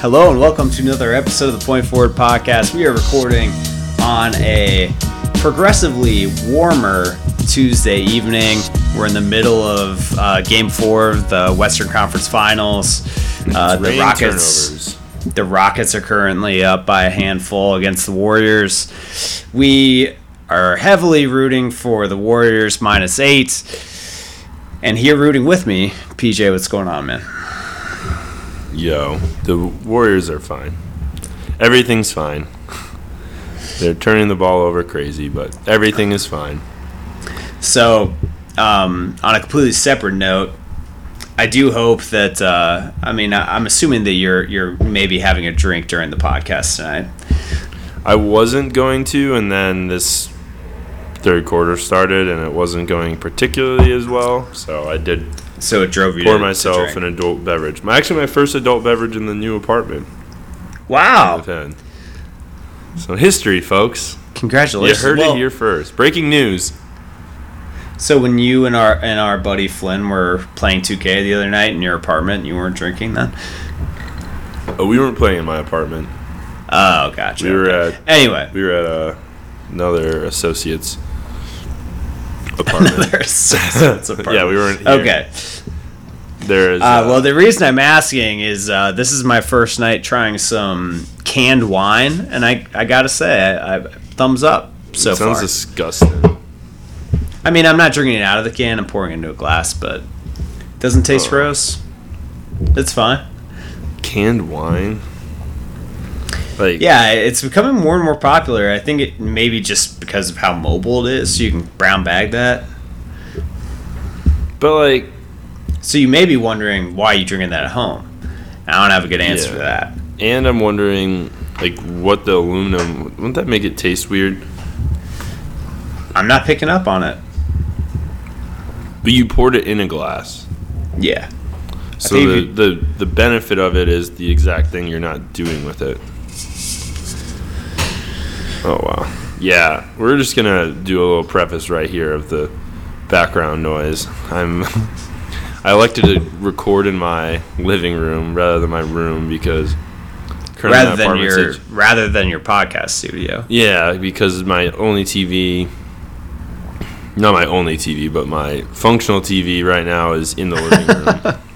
Hello and welcome to another episode of the Point Forward Podcast. We are recording on a progressively warmer Tuesday evening. We're in the middle of uh, Game Four of the Western Conference Finals. Uh, the Rockets. turnovers. The Rockets are currently up by a handful against the Warriors. We are heavily rooting for the Warriors minus eight. And here rooting with me, PJ, what's going on, man? Yo, the Warriors are fine. Everything's fine. They're turning the ball over crazy, but everything is fine. So, um, on a completely separate note, I do hope that. Uh, I mean, I, I'm assuming that you're you're maybe having a drink during the podcast tonight. I wasn't going to, and then this third quarter started, and it wasn't going particularly as well. So I did So it drove you pour to, myself to an adult beverage. My actually my first adult beverage in the new apartment Wow! So history, folks. Congratulations. You heard Well, it here first. Breaking news. So when you and our and our buddy Flynn were playing 2K the other night in your apartment, you weren't drinking then. Oh, we weren't playing in my apartment. Oh, gotcha. We were okay. at anyway. we were at uh, another associate's apartment. Apartment. yeah, we weren't. Here. Okay. There is. Uh, Uh, well, the reason I'm asking is uh, this is my first night trying some canned wine, and I, I gotta say, I, I thumbs up so far. It sounds far. disgusting. I mean, I'm not drinking it out of the can; I'm pouring it into a glass, but it doesn't taste Oh. gross. It's fine. Canned wine. Like Yeah, it's becoming more and more popular. I think it maybe just because of how mobile it is, so you can brown bag that. but like So you may be wondering why you drinking that at home. I don't have a good answer Yeah. for that. and I'm wondering like what the aluminum wouldn't that make it taste weird? I'm not picking up on it. But you poured it in a glass. Yeah. So the, you- the the benefit of it is the exact thing you're not doing with it. Oh wow. Yeah, we're just gonna do a little preface right here of the background noise. I'm I elected to record in my living room rather than my room because rather than your situ- rather than your podcast studio. yeah because my only TV not my only TV but my functional TV right now is in the living room.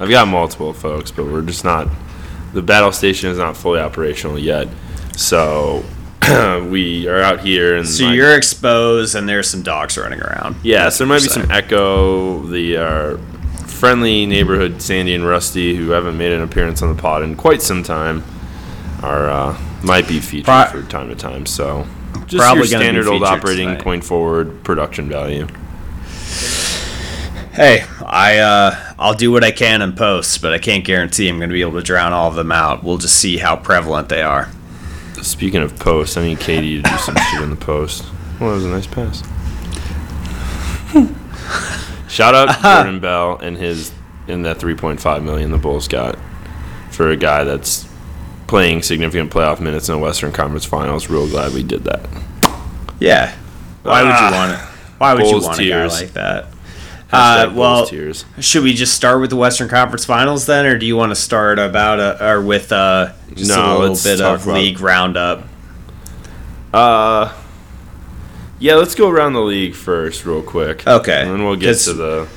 I've got multiple folks, but we're just not. The battle station is not fully operational yet, so we are out here and So my- you're exposed, and there's some dogs running around. yeah. So there might be you're some echo. The uh, friendly neighborhood Sandy and Rusty, who haven't made an appearance on the pod in quite some time, are uh, might be featured Pro- from time to time. So just Probably your standard old operating tonight. point forward production value. Hey, I uh, I'll do what I can in posts but I can't guarantee I'm going to be able to drown all of them out. We'll just see how prevalent they are. Speaking of posts, I need KD to do some shit in the post. Well, that was a nice pass. Shout out to Jordan Bell and his in that 3.5 million the Bulls got for a guy that's playing significant playoff minutes in the Western Conference Finals. Real glad we did that. Yeah. Why would you Ah. want it? Why would Bulls you want tears. a guy like that? Uh, well, tears. should we just start with the Western Conference Finals then, or do you want to start about a, or with uh, just No, a little bit of about- league roundup? Uh, yeah, let's go around the league first, real quick. Okay, and then we'll get to the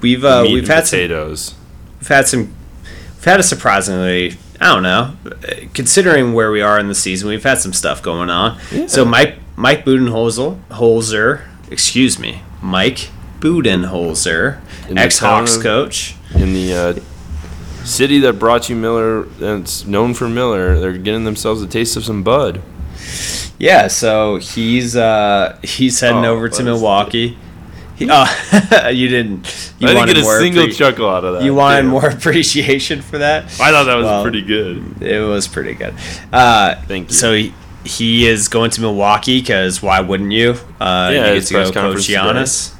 We've uh, we've had some we've had some we've had a surprisingly I don't know considering where we are in the season we've had some stuff going on. So Mike Mike Budenholzer Holzer excuse me Mike Budenholzer ex Hawks coach in the uh, city that brought you Miller, that's known for Miller, they're getting themselves a taste of some Bud. yeah so he's uh he's heading Oh, over to Milwaukee. He, oh, you didn't. You I didn't get a single appre- chuckle out of that. You wanted Damn. more appreciation for that. I thought that was Well, pretty good. It was pretty good. Uh, Thank you. So he, he is going to Milwaukee because why wouldn't you? Uh, Yeah, you get to go coach Giannis. He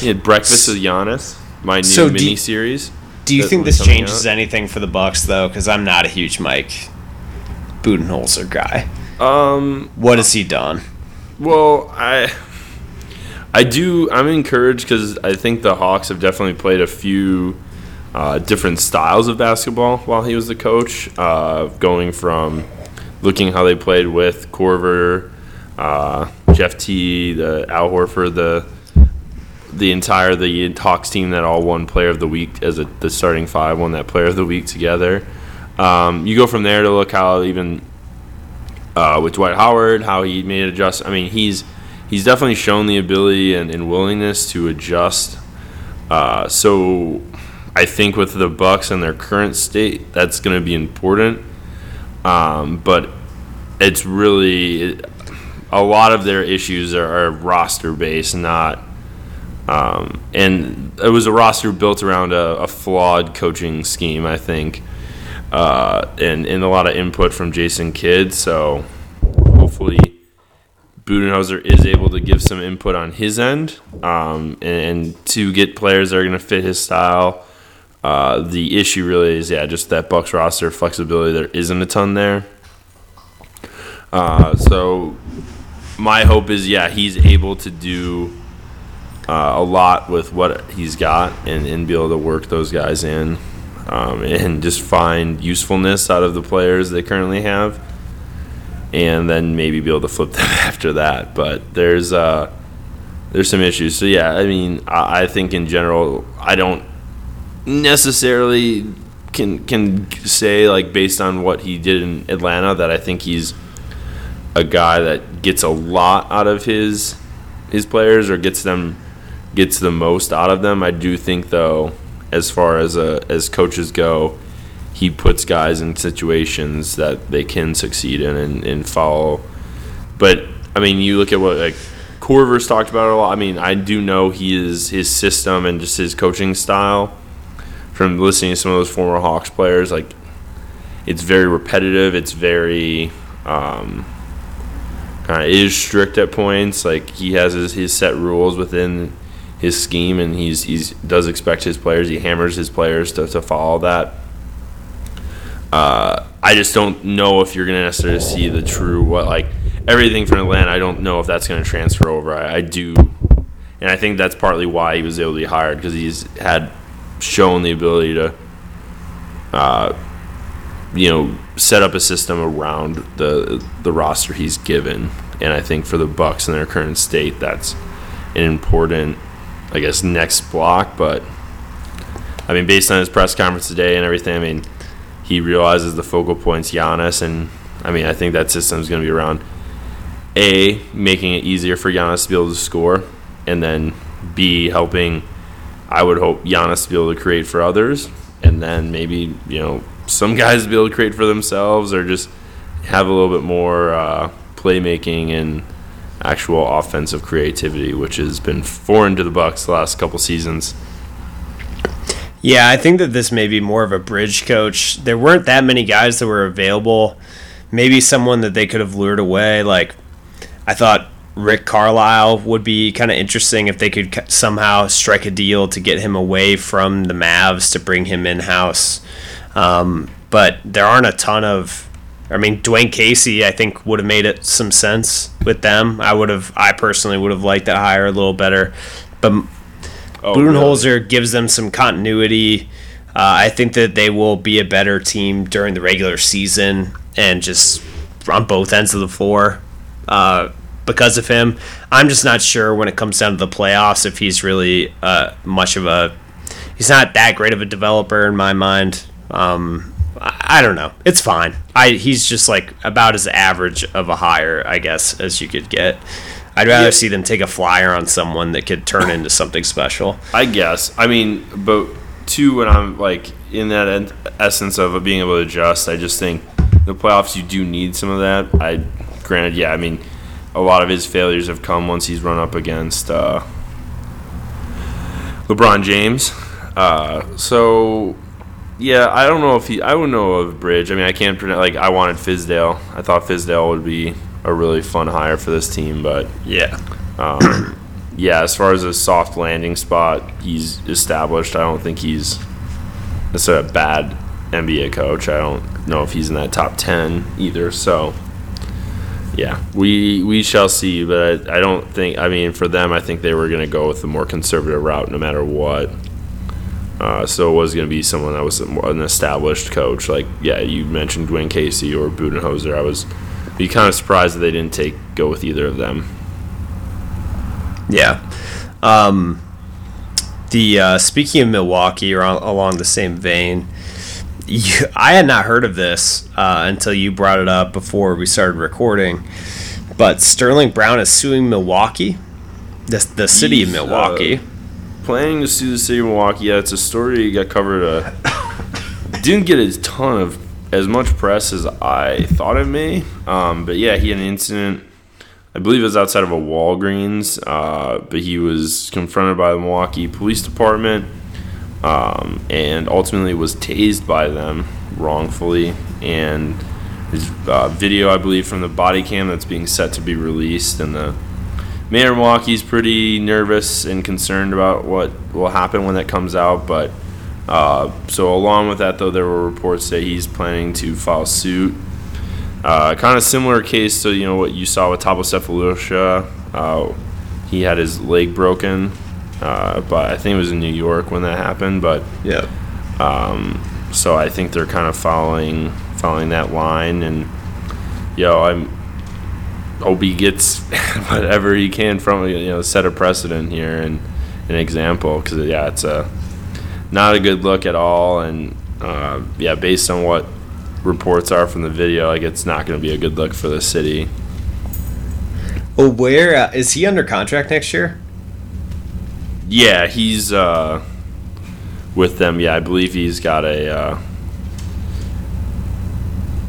had breakfast with Giannis, my new So do- mini series. Do you think this changes out. anything for the Bucks though? Because I'm not a huge Mike Budenholzer guy. Um, What has he done? well, I, I do. I'm encouraged because I think the Hawks have definitely played a few uh, different styles of basketball while he was the coach, uh, going from looking how they played with Korver, uh, Jeff Teague, the Al Horford, the the entire the Hawks team that all won Player of the Week as a, the starting five won that Player of the Week together. Um, you go from there to look how even uh, with Dwight Howard, how he made adjust. I mean, he's he's definitely shown the ability and, and willingness to adjust. Uh, so I think with the Bucks and their current state, that's going to be important. Um, but it's really a lot of their issues are, are roster based, not. Um, and it was a roster built around a, a flawed coaching scheme, I think, uh, and, and a lot of input from Jason Kidd. So hopefully Budenholzer is able to give some input on his end um, and, and, to get players that are going to fit his style. Uh, the issue really is, yeah, just that Bucks roster flexibility. There isn't a ton there. Uh, so my hope is, yeah, he's able to do uh, a lot with what he's got and, and be able to work those guys in um, and just find usefulness out of the players they currently have and then maybe be able to flip them after that. But there's uh, there's some issues. So yeah, I mean, I, I think in general, I don't necessarily can can say like based on what he did in Atlanta that I think he's a guy that gets a lot out of his his players or gets them gets the most out of them. I do think though, as far as uh, as coaches go, he puts guys in situations that they can succeed in and, and follow. But I mean, you look at what like Korver's talked about a lot. I mean, I do know he is his system and just his coaching style. From listening to some of those former Hawks players, like it's very repetitive. It's very um, kind of is strict at points. Like he has his, his set rules within his scheme, and he's he's does expect his players. He hammers his players to, to follow that. Uh, I just don't know if you're going to necessarily see the true what like everything from Atlanta. I don't know if that's going to transfer over. I, I, do, and I think that's partly why he was able to be hired because he's had shown the ability to, uh, you know, set up a system around the the roster he's given. And I think for the Bucks in their current state, that's an important, I guess, next block. But I mean, based on his press conference today and everything, I mean he realizes the focal points Giannis, and I mean I think that system is going to be around a making it easier for Giannis to be able to score, and then b helping. I would hope Giannis to be able to create for others, and then maybe you know some guys to be able to create for themselves, or just have a little bit more uh, playmaking and actual offensive creativity, which has been foreign to the Bucks the last couple seasons. Yeah, I think that this may be more of a bridge coach. There weren't that many guys that were available. Maybe someone that they could have lured away. Like, I thought Rick Carlisle would be kind of interesting if they could somehow strike a deal to get him away from the Mavs to bring him in house. Um, but there aren't a ton of. I mean, Dwane Casey, I think would have made it some sense with them. I would have, I personally would have liked that hire a little better. But Oh, Budenholzer really? gives them some continuity. Uh, I think that they will be a better team during the regular season and just on both ends of the floor uh, because of him. I'm just not sure when it comes down to the playoffs if he's really uh, much of a. He's not that great of a developer in my mind. Um, I, I don't know. It's fine. I he's just like about as average of a hire, I guess, as you could get. I'd rather yeah. see them take a flyer on someone that could turn into something special. I guess. I mean, but two, when I'm like in that essence of being able to adjust, I just think the playoffs you do need some of that. I granted, yeah. I mean, a lot of his failures have come once he's run up against uh, LeBron James. Uh, so yeah, I don't know if he. I would know of Bridge. I mean, I can't pronounce. Like, I wanted Fizdale. I thought Fizdale would be a really fun hire for this team. But yeah, um, yeah. As far as a soft landing spot, he's established. I don't think he's necessarily a bad NBA coach. I don't know if he's in that top ten either. So yeah, we we shall see. But I, I don't think. I mean, for them, I think they were going to go with the more conservative route, no matter what. Uh, so it was going to be someone that was an established coach. Like, yeah, you mentioned Dwane Casey or Budenholzer. I was be kind of surprised that they didn't take go with either of them. Yeah. Um, the uh, speaking of Milwaukee, or along the same vein, you, I had not heard of this uh, until you brought it up before we started recording. But Sterling Brown is suing Milwaukee, the, the city He's, of uh, Milwaukee. Uh, planning to sue the city of Milwaukee. Yeah, it's a story that got covered. Uh, didn't get a ton of as much press as I thought it may. Um, but yeah, he had an incident. I believe it was outside of a Walgreens, uh, but he was confronted by the Milwaukee Police Department um, and ultimately was tased by them wrongfully. And his uh, video, I believe, from the body cam that's being set to be released, and the mayor Milwaukee's pretty nervous and concerned about what will happen when that comes out. But uh, so along with that, though, there were reports that he's planning to file suit. Uh, kind of similar case to you know what you saw with Thabo Sefolosha. Uh, he had his leg broken, uh, but I think it was in New York when that happened. But yeah, um, so I think they're kind of following following that line, and yo, I'm he gets whatever he can from you know set a precedent here and an example because yeah, it's a not a good look at all, and uh, yeah, based on what reports are from the video, like it's not going to be a good look for the city. Well, where uh, is he under contract next year? Yeah, he's uh, with them. Yeah, I believe he's got a. Uh,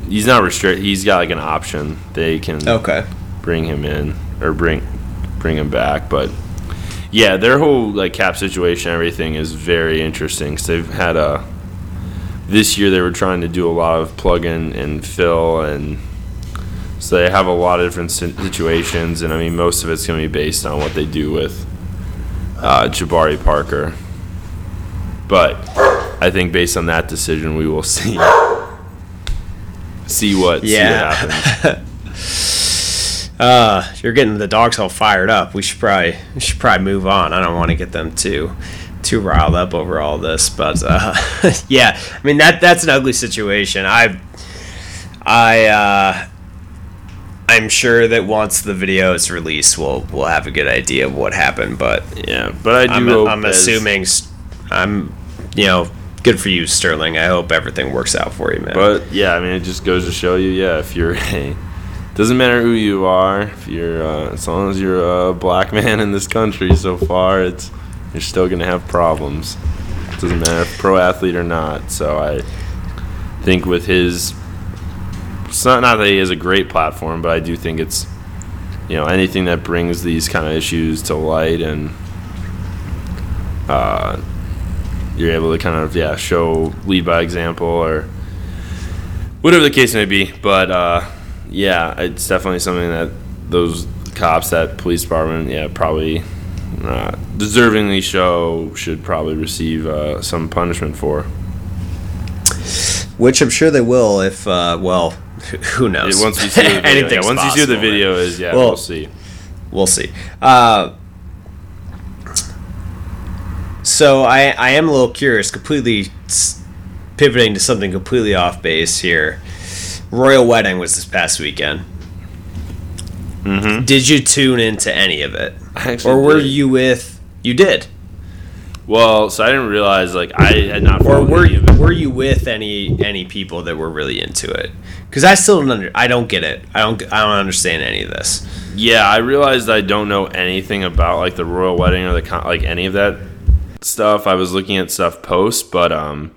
he's not restricted. He's got like an option. They can okay bring him in or bring bring him back, but yeah, their whole like cap situation, everything is very interesting because they've had a. This year they were trying to do a lot of plug in and fill, and so they have a lot of different situations, and I mean most of it's going to be based on what they do with uh, Jabari Parker. But I think based on that decision, we will see see what yeah. see what happens. Uh, you're getting the dogs all fired up. We should probably we should probably move on. I don't want to get them too too riled up over all this, but uh, yeah, I mean that that's an ugly situation. I I uh, I'm sure that once the video is released, we'll we'll have a good idea of what happened. But yeah, but I do. I'm, I'm assuming I'm you know good for you, Sterling. I hope everything works out for you, man. But yeah, I mean, it just goes to show you, yeah, if you're a doesn't matter who you are. If you're, uh, as long as you're a black man in this country so far, it's you're still gonna have problems. It doesn't matter if pro athlete or not. So I think with his, it's not not that he has a great platform, but I do think it's, you know, anything that brings these kind of issues to light and. Uh, you're able to kind of yeah show lead by example or whatever the case may be but uh, yeah, it's definitely something that those cops, that police department, yeah, probably uh, deservingly show should probably receive uh, some punishment for. Which I'm sure they will if, uh, well, who knows? Yeah, once you see the video, yeah, once you see the video is, yeah, well, we'll see. We'll see. Uh, so I, I am a little curious, completely pivoting to something completely off base here royal wedding was this past weekend. Mm-hmm. Did you tune into any of it, or were did. you with? You did. Well, so I didn't realize like I had not. Or were you, were you with any any people that were really into it? Because I still don't under, I don't get it. I don't I don't understand any of this. Yeah, I realized I don't know anything about like the royal wedding or the con- like any of that stuff. I was looking at stuff post, but um,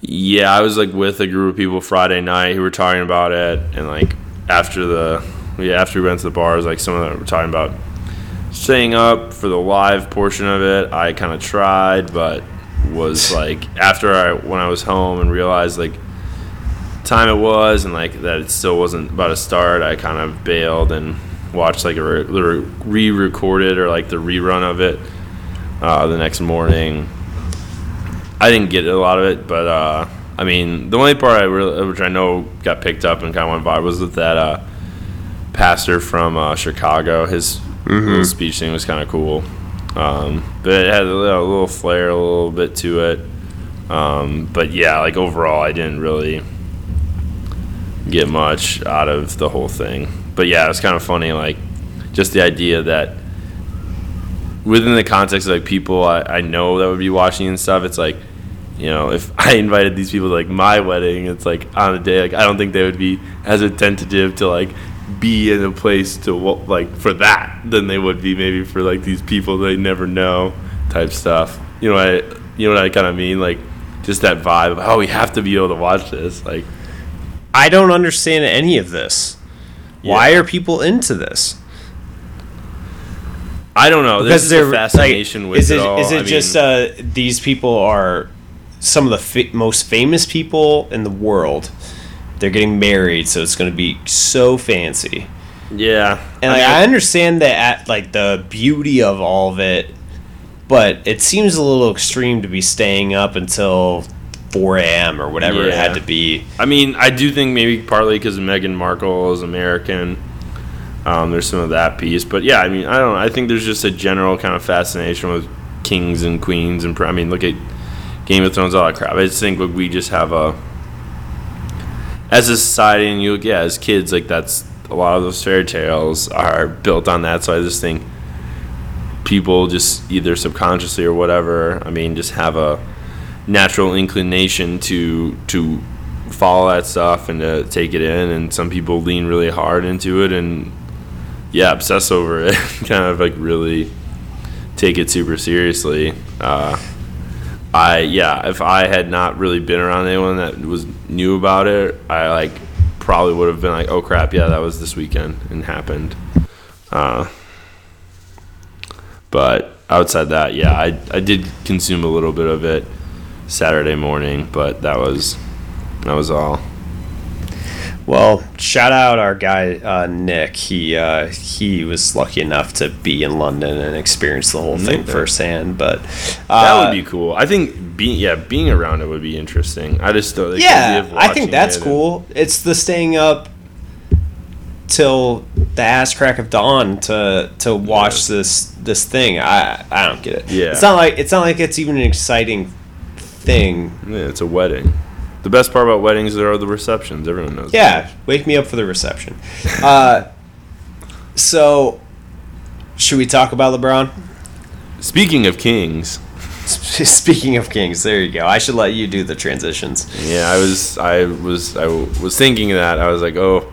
yeah, I was like with a group of people Friday night who were talking about it, and like after the yeah after we went to the bars, like some of them were talking about staying up for the live portion of it. I kind of tried, but was like after I when I was home and realized like time it was and like that it still wasn't about to start, I kind of bailed and watched like a re-recorded or like the rerun of it uh, the next morning I didn't get a lot of it, but uh, I mean, the only part I really, which I know got picked up and kind of went viral, was with that uh, pastor from uh, Chicago. His mm-hmm. speech thing was kind of cool. Um, but it had a little, a little flair, a little bit to it. Um, but yeah, like overall, I didn't really get much out of the whole thing. But yeah, it's kind of funny, like just the idea that within the context of like people I, I know that would be watching and stuff, it's like, you know, if I invited these people to like my wedding, it's like on a day, like I don't think they would be as attentive to like be in a place to like for that than they would be maybe for like these people they never know type stuff. You know, I you know what I kind of mean, like just that vibe. Of, oh, we have to be able to watch this. Like, I don't understand any of this. Yeah. Why are people into this? I don't know. Because There's a fascination like, with is it. it all. Is it I just mean, uh, these people are some of the fi- most famous people in the world? They're getting married, so it's going to be so fancy. Yeah, and I, mean, I understand that at like the beauty of all of it, but it seems a little extreme to be staying up until 4 a.m. or whatever yeah. it had to be. I mean, I do think maybe partly because Meghan Markle is American. Um, there's some of that piece, but yeah, I mean, I don't know. I think there's just a general kind of fascination with kings and queens, and I mean, look at Game of Thrones, all that crap. I just think like, we just have a as a society, and you yeah, as kids, like that's a lot of those fairy tales are built on that. So I just think people just either subconsciously or whatever. I mean, just have a natural inclination to to follow that stuff and to take it in. And some people lean really hard into it and yeah, obsess over it, kind of like really take it super seriously. Uh, I yeah, if I had not really been around anyone that was knew about it, I like probably would have been like, oh crap, yeah, that was this weekend and happened. Uh, but outside that, yeah, I I did consume a little bit of it Saturday morning, but that was that was all. Well, shout out our guy uh, Nick. He uh, he was lucky enough to be in London and experience the whole thing firsthand. But uh, that would be cool. I think being yeah being around it would be interesting. I just thought like, yeah I think that's cool. It's the staying up till the ass crack of dawn to to watch yeah. this this thing. I I don't get it. Yeah, it's not like it's not like it's even an exciting thing. Yeah, it's a wedding. The best part about weddings are the receptions. Everyone knows. Yeah, that. wake me up for the reception. uh, so, should we talk about LeBron? Speaking of kings. Speaking of kings, there you go. I should let you do the transitions. Yeah, I was, I was, I was thinking that. I was like, oh,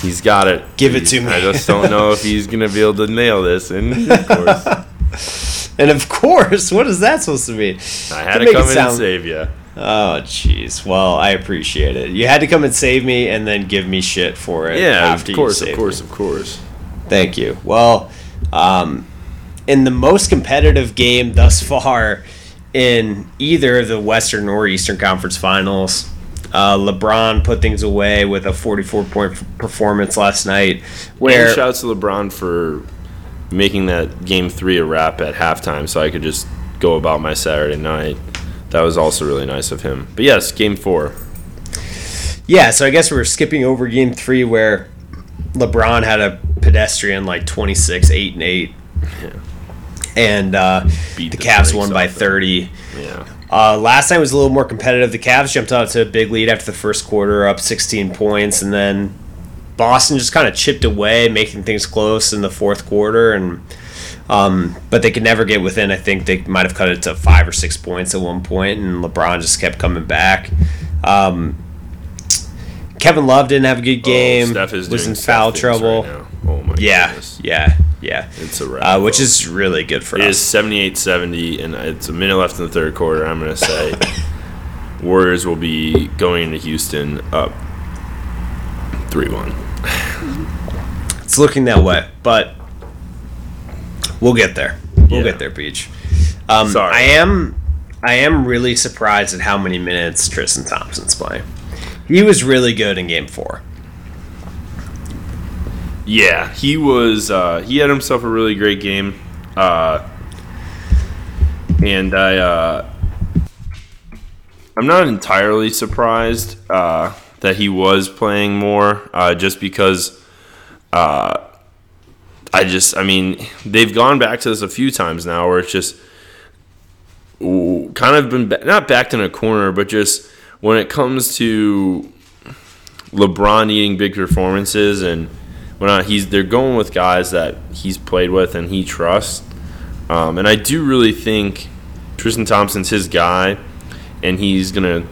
he's got it. Give it to me. I just don't know if he's gonna be able to nail this. And of course, and of course, what is that supposed to mean? I had to, to come in sound, and save you. Oh, jeez. Well, I appreciate it. You had to come and save me, and then give me shit for it. Yeah, after of course, of course, me. of course. Thank you. Well, um, in the most competitive game thus far in either of the Western or Eastern Conference Finals, uh, LeBron put things away with a 44 point performance last night. Where and shouts to LeBron for making that game three a wrap at halftime, so I could just go about my Saturday night that was also really nice of him. But yes, game four. Yeah, so I guess we're skipping over game three where LeBron had a pedestrian like 26, 8 and 8. Yeah. And uh, the, the Cavs won by 30. Yeah. Uh, last night was a little more competitive. The Cavs jumped out to a big lead after the first quarter, up 16 points, and then Boston just kind of chipped away, making things close in the fourth quarter. And um, but they could never get within. I think they might have cut it to five or six points at one point, and LeBron just kept coming back. Um, Kevin Love didn't have a good oh, game. Oh, was in foul trouble. Right oh my yeah, goodness. yeah, yeah. It's a wrap. Uh, which is really good for it us. It is 78-70, and it's a minute left in the third quarter. I'm going to say Warriors will be going into Houston up 3-1. it's looking that way, but We'll get there. We'll yeah. get there, Beach. Um, Sorry. I am. I am really surprised at how many minutes Tristan Thompson's playing. He was really good in Game Four. Yeah, he was. Uh, he had himself a really great game, uh, and I. Uh, I'm not entirely surprised uh, that he was playing more, uh, just because uh, I just, I mean, they've gone back to this a few times now where it's just ooh, kind of been ba- not backed in a corner, but just when it comes to LeBron needing big performances and when he's they're going with guys that he's played with and he trusts. Um, and I do really think Tristan Thompson's his guy, and he's gonna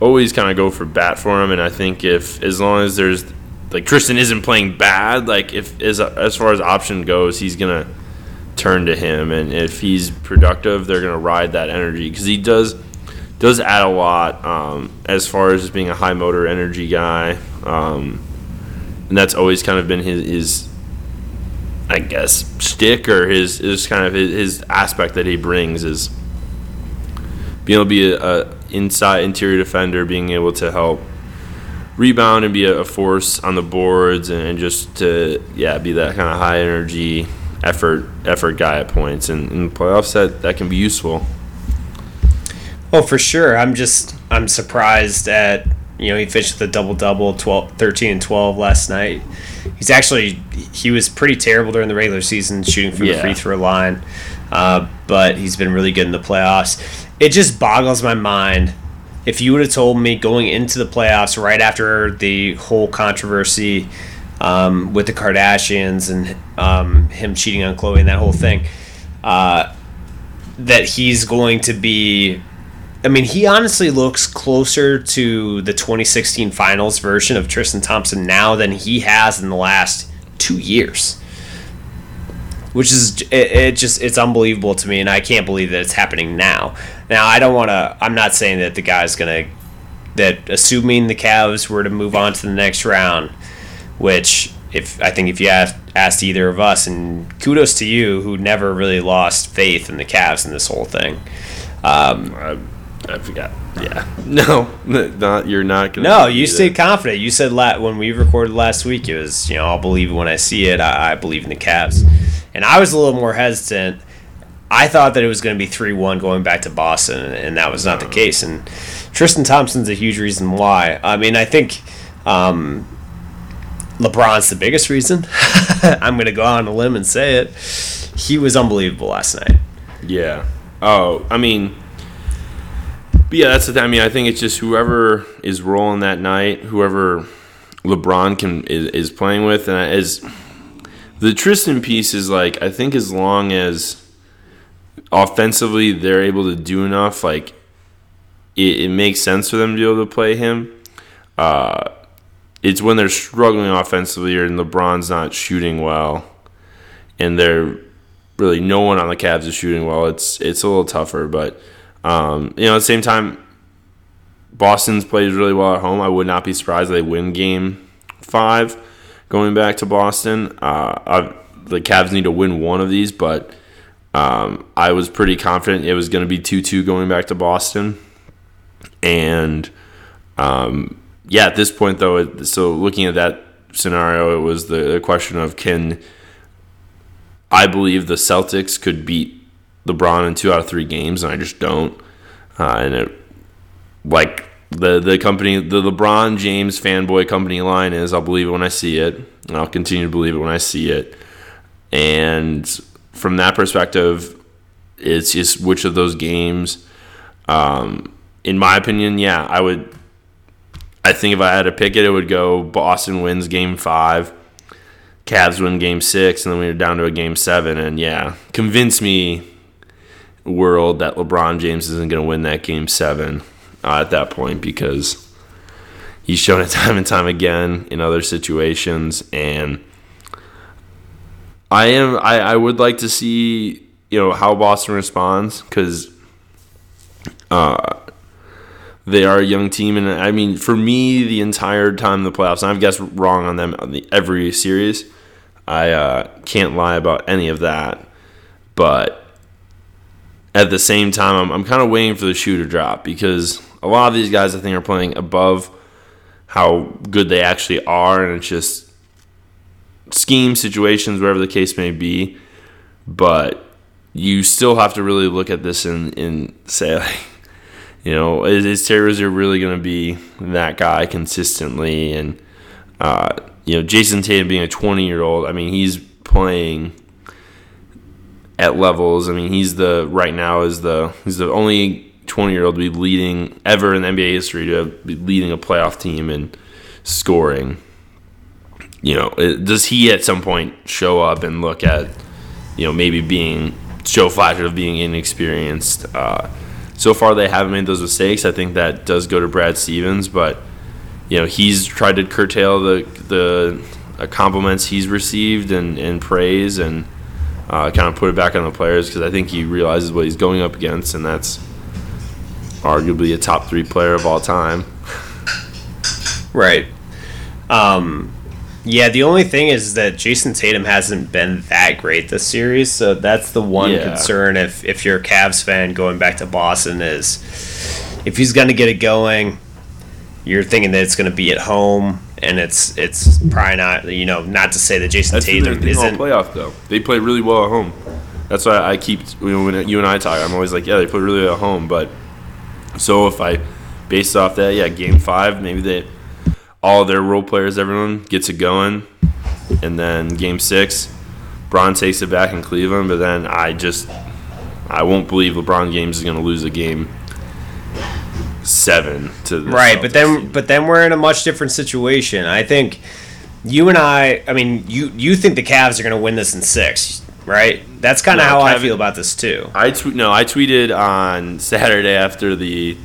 always kind of go for bat for him. And I think if as long as there's like Tristan isn't playing bad, like if as as far as option goes, he's gonna turn to him. And if he's productive, they're gonna ride that energy because he does does add a lot um, as far as being a high motor energy guy. Um, and that's always kind of been his, his I guess, stick or his, his kind of his, his aspect that he brings is being able to be a, a inside interior defender, being able to help rebound and be a, force on the boards, and, just to yeah be that kind of high energy effort effort guy at points, and in the playoffs that that can be useful. Oh, for sure. I'm just I'm surprised at you know he finished the double double, 12, 13 and twelve last night. He's actually he was pretty terrible during the regular season shooting from yeah. the free throw line, uh, but he's been really good in the playoffs. It just boggles my mind if you would have told me going into the playoffs right after the whole controversy um, with the Kardashians and um, him cheating on Khloé and that whole thing, uh, that he's going to be I mean, he honestly looks closer to the 2016 finals version of Tristan Thompson now than he has in the last two years. Which is it, it just it's unbelievable to me, and I can't believe that it's happening now. Now I don't want to. I'm not saying that the guy's gonna that assuming the Cavs were to move on to the next round, which if I think if you asked, asked either of us, and kudos to you who never really lost faith in the Cavs in this whole thing. Um, I forgot. Yeah. No, not you're not gonna. No, you stayed confident. You said la- when we recorded last week, it was you know I'll believe when I see it. I, I believe in the Cavs, and I was a little more hesitant. I thought that it was going to be three one going back to Boston, and that was not the case. And Tristan Thompson's a huge reason why. I mean, I think um, LeBron's the biggest reason. I'm going to go on a limb and say it. He was unbelievable last night. Yeah. Oh, I mean but yeah, that's the thing. I mean, I think it's just whoever is rolling that night, whoever LeBron can is, is playing with, and as the Tristan piece is like, I think as long as offensively they're able to do enough, like it, it makes sense for them to be able to play him. Uh, it's when they're struggling offensively and LeBron's not shooting well, and they're really no one on the Cavs is shooting well. It's it's a little tougher, but um, you know, at the same time, Boston's plays really well at home. I would not be surprised if they win Game Five, going back to Boston. Uh, the Cavs need to win one of these, but um, I was pretty confident it was going to be two-two going back to Boston, and um, yeah, at this point though, so looking at that scenario, it was the question of can I believe the Celtics could beat LeBron in two out of three games, and I just don't. Uh, and it, like the the company, the LeBron James fanboy company line is, I'll believe it when I see it, and I'll continue to believe it when I see it. And from that perspective, it's just which of those games. Um, in my opinion, yeah, I would. I think if I had to pick it, it would go Boston wins game five, Cavs win game six, and then we're down to a game seven. And yeah, convince me world that LeBron James isn't going to win that game seven uh, at that point because he's shown it time and time again in other situations. And I am I, I would like to see you know how Boston responds because uh, they are a young team, and I mean for me the entire time the playoffs, I've guessed wrong on them on the, every series. I uh, can't lie about any of that, but at the same time, I'm, I'm kind of waiting for the shoe to drop because a lot of these guys I think are playing above how good they actually are, and it's just scheme situations, wherever the case may be. But you still have to really look at this and, and say, like, you know, is, is Terry Rozier really going to be that guy consistently? And, uh, you know, Jayson Tatum being a 20 year old, I mean, he's playing at levels. I mean, he's the right now is the he's the only 20 year old to be leading ever in NBA history to be leading a playoff team and scoring. You know, does he at some point show up and look at, you know, maybe being show flashes of being inexperienced? Uh, so far, they haven't made those mistakes. I think that does go to Brad Stevens, but you know, he's tried to curtail the the uh, compliments he's received and, and praise and uh, kind of put it back on the players because I think he realizes what he's going up against, and that's arguably a top three player of all time. Right. Um, yeah, the only thing is that Jayson Tatum hasn't been that great this series, so that's the one Yeah. concern. If if you're a Cavs fan going back to Boston, is if he's going to get it going, you're thinking that it's going to be at home, and it's it's probably not. You know, not to say that Jayson That's Tatum isn't. playoff though. They play really well at home. That's why I keep you know, when you and I talk. I'm always like, yeah, they play really well at home. But so if I based off that, yeah, game five, maybe they all their role players, everyone gets it going, and then game six, Bron takes it back in Cleveland. But then I just I won't believe LeBron James is going to lose a game seven to the Right, but then team. but then we're in a much different situation. I think you and I. I mean, you you think the Cavs are going to win this in six, right? That's kind of No, how I feel about this too. I tweet no, I tweeted on Saturday after the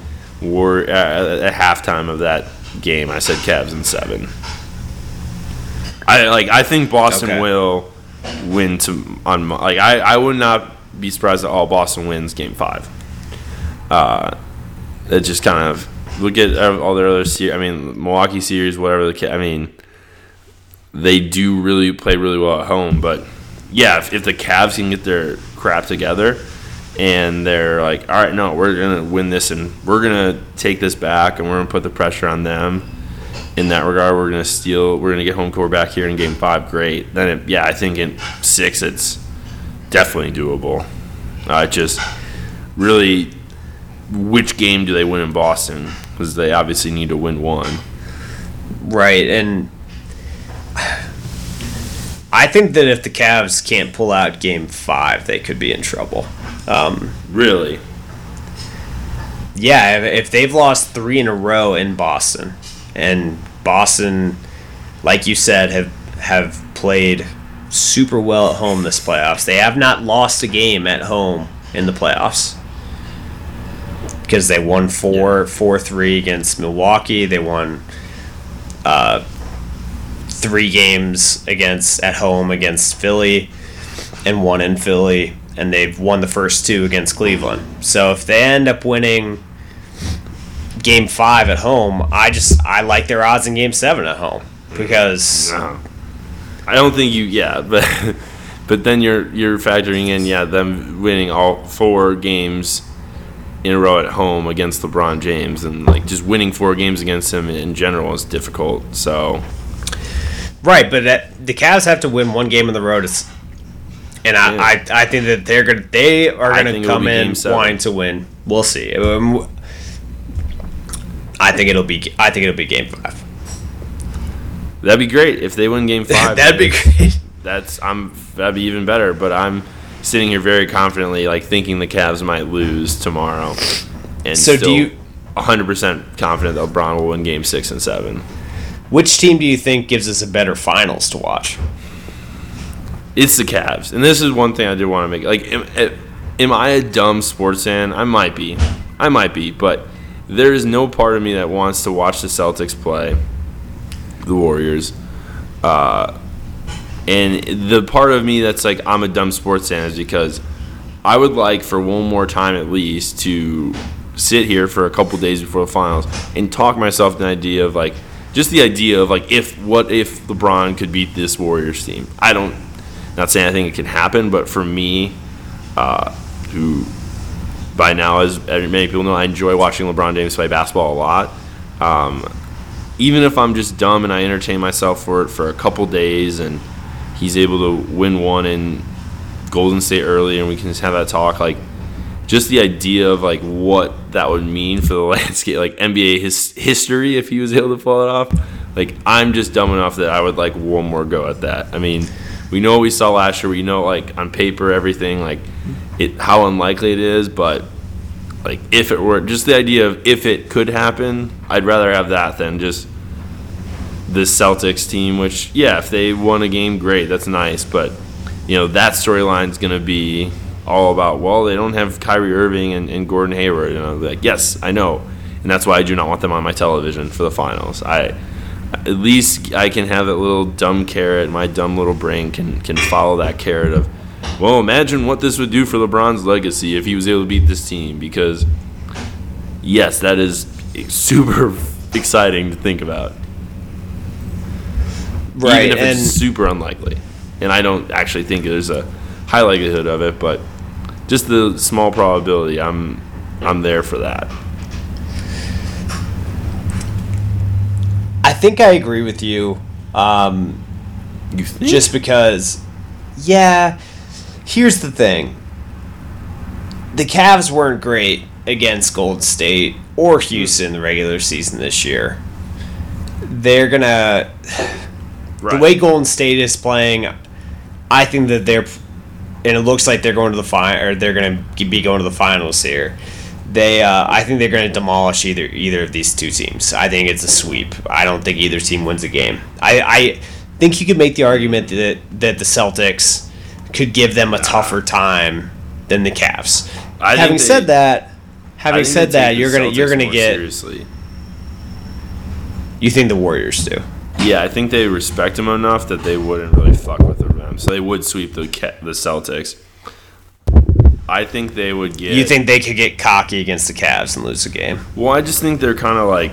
war uh, at halftime of that game. I said Cavs in seven. I like. I think Boston Okay. will win to on like. I I would not be surprised at all. Boston wins game five. Uh, it just kind of look at all their other series. I mean, Milwaukee series, whatever the. I mean, they do really play really well at home. But yeah, if, if the Cavs can get their crap together and they're like, all right, no, we're gonna win this and we're gonna take this back and we're gonna put the pressure on them. In that regard, we're gonna steal. We're gonna get home court back here in Game Five. Great. Then, it, yeah, I think in six, it's definitely doable. Uh, just really, which game do they win in Boston? Because they obviously need to win one. Right, and I think that if the Cavs can't pull out Game Five, they could be in trouble. Um, Really, yeah, if, they've lost three in a row in Boston, and Boston, like you said, have have played super well at home this playoffs. They have not lost a game at home in the playoffs because they won four four three against Milwaukee. They won uh, three games against at home against Philly and one in Philly, and they've won the first two against Cleveland. So if they end up winning game five at home, I just I like their odds in game seven at home because no. I don't think you. Yeah, but but then you're you're factoring in yeah them winning all four games in a row at home against LeBron James and like just winning four games against him in general is difficult. So right, but that, the Cavs have to win one game on the road. And I, Yeah. I, I think that they're gonna they are gonna come in wanting to win. We'll see. Um, I think it'll be I think it'll be game five. that'd be great if they win Game Five. That'd be great. That's I'm that'd be even better. But I'm sitting here very confidently, like thinking the Cavs might lose tomorrow, and So do you- 100 percent confident that LeBron will win Game Six and Seven. Which team do you think gives us a better finals to watch? It's the Cavs, and this is one thing I did want to make. Like, am, am- am I a dumb sports fan? I might be, I might be, but there is no part of me that wants to watch the Celtics play the Warriors. Uh, and the part of me that's like I'm a dumb sports fan is because I would like for one more time at least to sit here for a couple days before the finals and talk myself the idea of like just the idea of like if what if LeBron could beat this Warriors team. I don't not saying I think it can happen, but for me, uh, who by now as many people know I enjoy watching LeBron James play basketball a lot. Um, even if I'm just dumb and I entertain myself for it for a couple days and he's able to win one in Golden State early and we can just have that talk like just the idea of like what that would mean for the landscape like NBA his history if he was able to pull it off like I'm just dumb enough that I would like one more go at that I mean we know what we saw last year. We know like on paper everything like it how unlikely it is, but like if it were just the idea of if it could happen, I'd rather have that than just the Celtics team. Which yeah, if they won a game, great, that's nice, but you know that storyline's gonna be all about well they don't have Kyrie Irving and, and Gordon Hayward. You know, like yes, I know, and that's why I do not want them on my television for the finals. I at least I can have that little dumb carrot. My dumb little brain can can follow that carrot of, well, imagine what this would do for LeBron's legacy if he was able to beat this team. Because, yes, that is super exciting to think about. Right, Even if and it's super unlikely, and I don't actually think there's a high likelihood of it, but just the small probability, I'm I'm there for that. Think I agree with you. Um, You think? just because, yeah. Here's the thing: the Cavs weren't great against Golden State or Houston in the regular season this year. They're gonna the way Golden State is playing. I think that they're, and it looks like they're going to the final, or they're going to be going to the finals here. They, uh, I think they're going to demolish either either of these two teams. I think it's a sweep. I don't think either team wins a game. I, I think you could make the argument that that the Celtics could give them a tougher time than the Cavs. I having they- said that, having said that, you're gonna you're gonna get. seriously. You think the Warriors do? Yeah, I think they respect them enough that they wouldn't really fuck with them. So they would sweep the the Celtics. I think they would get. You think they could get cocky against the Cavs and lose the game? Well, I just think they're kind of like.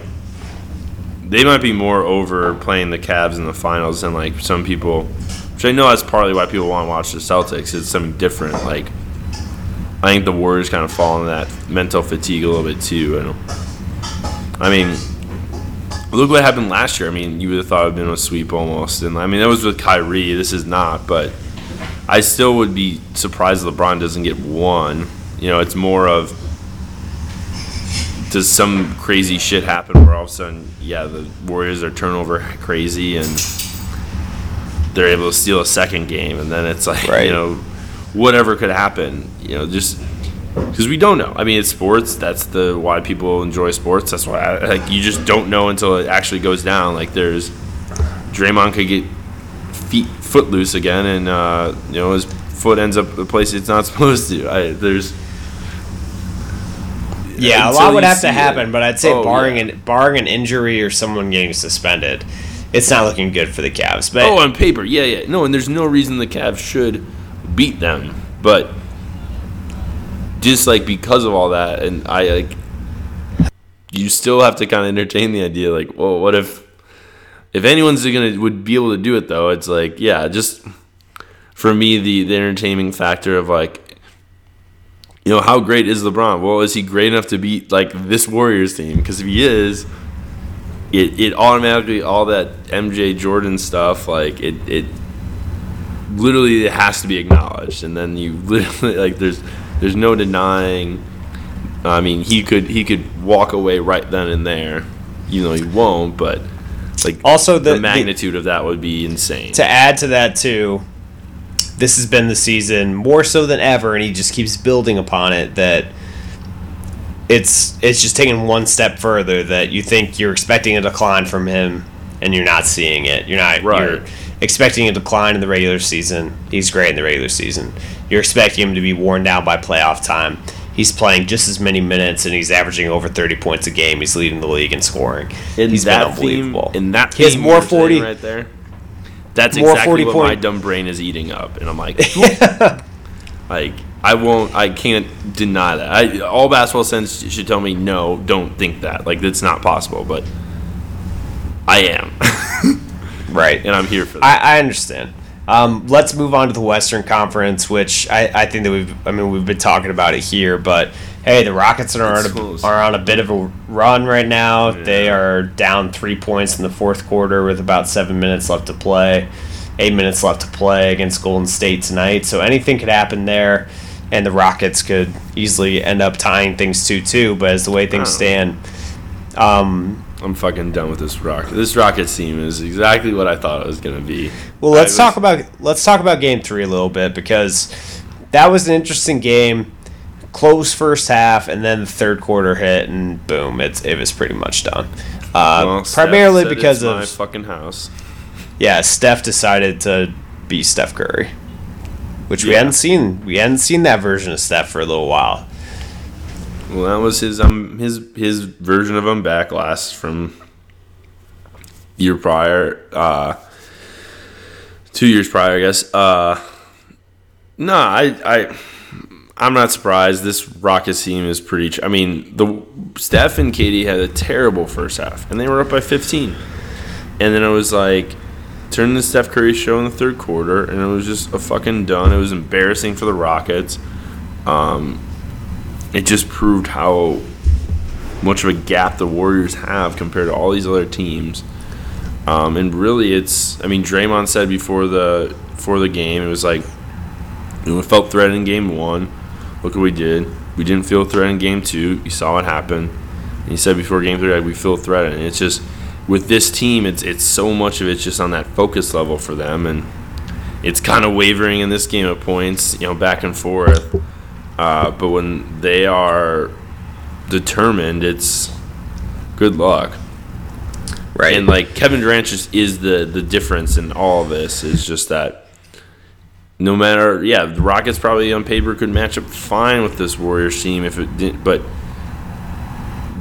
They might be more over playing the Cavs in the finals than like some people. Which I know that's partly why people want to watch the Celtics. It's something different. Like, I think the Warriors kind of fall into that mental fatigue a little bit too. And I mean, look what happened last year. I mean, you would have thought it would have been a sweep almost. And I mean, that was with Kyrie. This is not, but I still would be surprised LeBron doesn't get one. You know, it's more of does some crazy shit happen where all of a sudden, yeah, the Warriors are turnover crazy and they're able to steal a second game, and then it's like Right. you know, whatever could happen. You know, just because we don't know. I mean, it's sports. That's the why people enjoy sports. That's why I, like you just don't know until it actually goes down. Like there's Draymond could get feet foot loose again, and uh, you know his foot ends up the place it's not supposed to. I, there's Yeah, a lot would have to happen, it. but I'd say Oh, barring yeah. an barring an injury or someone getting suspended, it's not looking good for the Cavs. But Oh, on paper, yeah, yeah. No, and there's no reason the Cavs should beat them, but just like because of all that, and I like, you still have to kind of entertain the idea, like, well, what if, if anyone's gonna would be able to do it though? It's like, yeah, just for me, the the entertaining factor of like. You know how great is LeBron? Well, is he great enough to beat like this Warriors team? Because if he is, it, it automatically all that MJ Jordan stuff like it it literally it has to be acknowledged and then you literally like there's there's no denying I mean he could he could walk away right then and there you know he won't but like also the, the, magnitude of that would be insane to add to that too, this has been the season more so than ever, and he just keeps building upon it. That it's it's just taking one step further. That you think you're expecting a decline from him, and you're not seeing it. You're not. Right. You're expecting a decline in the regular season. He's great in the regular season. You're expecting him to be worn down by playoff time. He's playing just as many minutes, and he's averaging over 30 points a game. He's leading the league in scoring. in he's that been unbelievable. theme, in that He has more 40 right there that's more exactly 40 what my dumb brain is eating up and I'm like Like I won't, I can't deny that. I, all basketball sense should tell me no, don't think that. Like that's not possible, but I am, right. and I'm here for that. I, I understand. Um, let's move on to the Western Conference, which I, I think that we've I mean we've been talking about it here, but hey, the Rockets are on a, are on a bit of a run right now. Yeah. They are down three points in the fourth quarter with about seven minutes left to play, eight minutes left to play against Golden State tonight. So anything could happen there, and the Rockets could easily end up tying things two two. But as the way things Oh. stand, um, I'm fucking done with this rock. This Rockets team is exactly what I thought it was gonna be. Well, let's I talk about let's talk about game three a little bit because that was an interesting game. Close first half, and then the third quarter hit, and boom, it's it was pretty much done. Uh, Well, primarily because it's my of fucking house. yeah, Steph decided to be Steph Curry, which we hadn't seen. We hadn't seen that version of Steph for a little while. Well, that was his um his his version of him back last from year prior, uh, two years prior, I guess. Uh, no, I I I'm not surprised. This Rockets team is pretty. I mean, the Steph and KD had a terrible first half, and they were up by 15, and then it was like. Turned the Steph Curry show in the third quarter, and it was just a fucking done. It was embarrassing for the Rockets. Um, it just proved how much of a gap the Warriors have compared to all these other teams. Um, and really, it's I mean, Draymond said before the before the game, it was like you know, we felt threatened in game one. Look what we did. We didn't feel threatened in game two. You saw what happened. And he said before game three, like, we feel threatened. And it's just with this team, it's it's so much of it's just on that focus level for them, and it's kind of wavering in this game at points, you know, back and forth. Uh, but when they are determined, it's good luck. Right. And like Kevin Durant just is the the difference in all of this. Is just that no matter yeah, the Rockets probably on paper could match up fine with this Warriors team if it didn't, but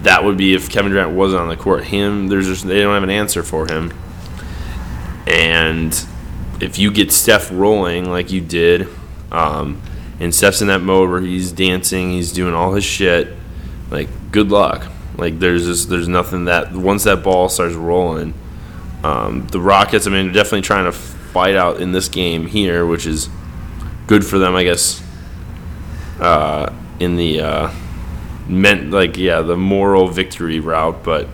that would be if Kevin Durant wasn't on the court. Him, there's just they don't have an answer for him. And if you get Steph rolling like you did, um, and Steph's in that mode where he's dancing, he's doing all his shit, like good luck. Like there's just there's nothing that once that ball starts rolling, um, the Rockets. I mean, they're definitely trying to fight out in this game here, which is good for them, I guess. Uh, in the uh, meant like yeah the moral victory route, but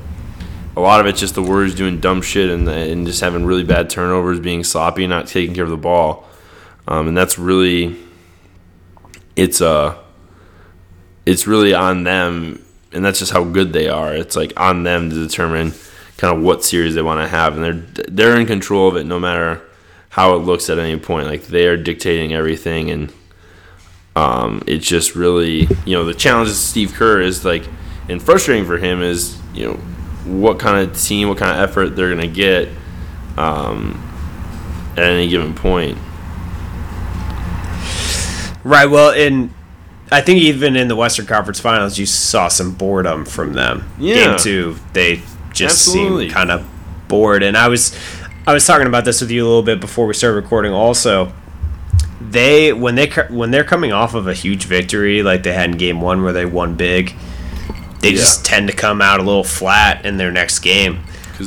a lot of it's just the Warriors doing dumb shit and, and just having really bad turnovers, being sloppy, not taking care of the ball, um, and that's really it's uh it's really on them, and that's just how good they are. It's like on them to determine kind of what series they want to have, and they're they're in control of it no matter how it looks at any point. Like they are dictating everything, and um, it's just really you know the challenge of Steve Kerr is like, and frustrating for him is you know what kind of team, what kind of effort they're gonna get um, at any given point. Right. Well, in I think even in the Western Conference Finals, you saw some boredom from them. Yeah. Game two, they just Absolutely. seemed kind of bored, and I was I was talking about this with you a little bit before we started recording. Also, they when they when they're coming off of a huge victory like they had in Game One where they won big, they Yeah. just tend to come out a little flat in their next game.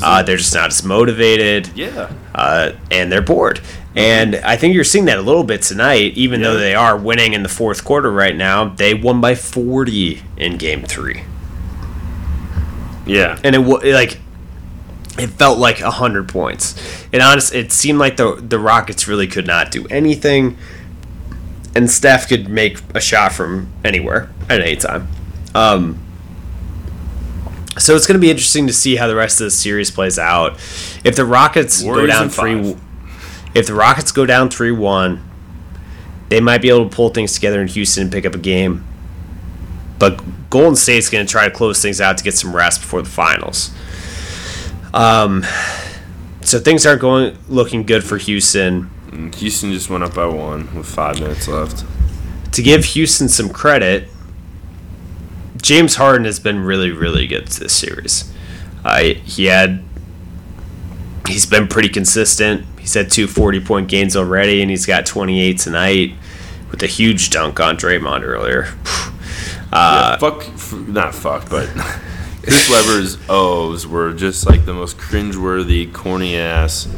Uh, they- they're just not as motivated Yeah. uh, and they're bored. And I think you're seeing that a little bit tonight, even though they are winning in the fourth quarter right now. They won by 40 in game three. Yeah. And it wa- like it felt like 100 points. It honest it seemed like the the Rockets really could not do anything and Steph could make a shot from anywhere at any time. Um so it's going to be interesting to see how the rest of the series plays out. If the Rockets Warriors go down. 3 if the Rockets go down 3-1, they might be able to pull things together in Houston and pick up a game. But Golden State's going to try to close things out to get some rest before the finals. Um, so things aren't going looking good for Houston. Houston just went up by one with five minutes left. To give Houston some credit, James Harden has been really, really good this series. Uh, he had, he's been pretty consistent. He's had two 40 point games already, and he's got 28 tonight with a huge dunk on Draymond earlier. Uh, yeah, fuck, f- not fuck, but Chris Webber's O's were just like the most cringeworthy, corny ass,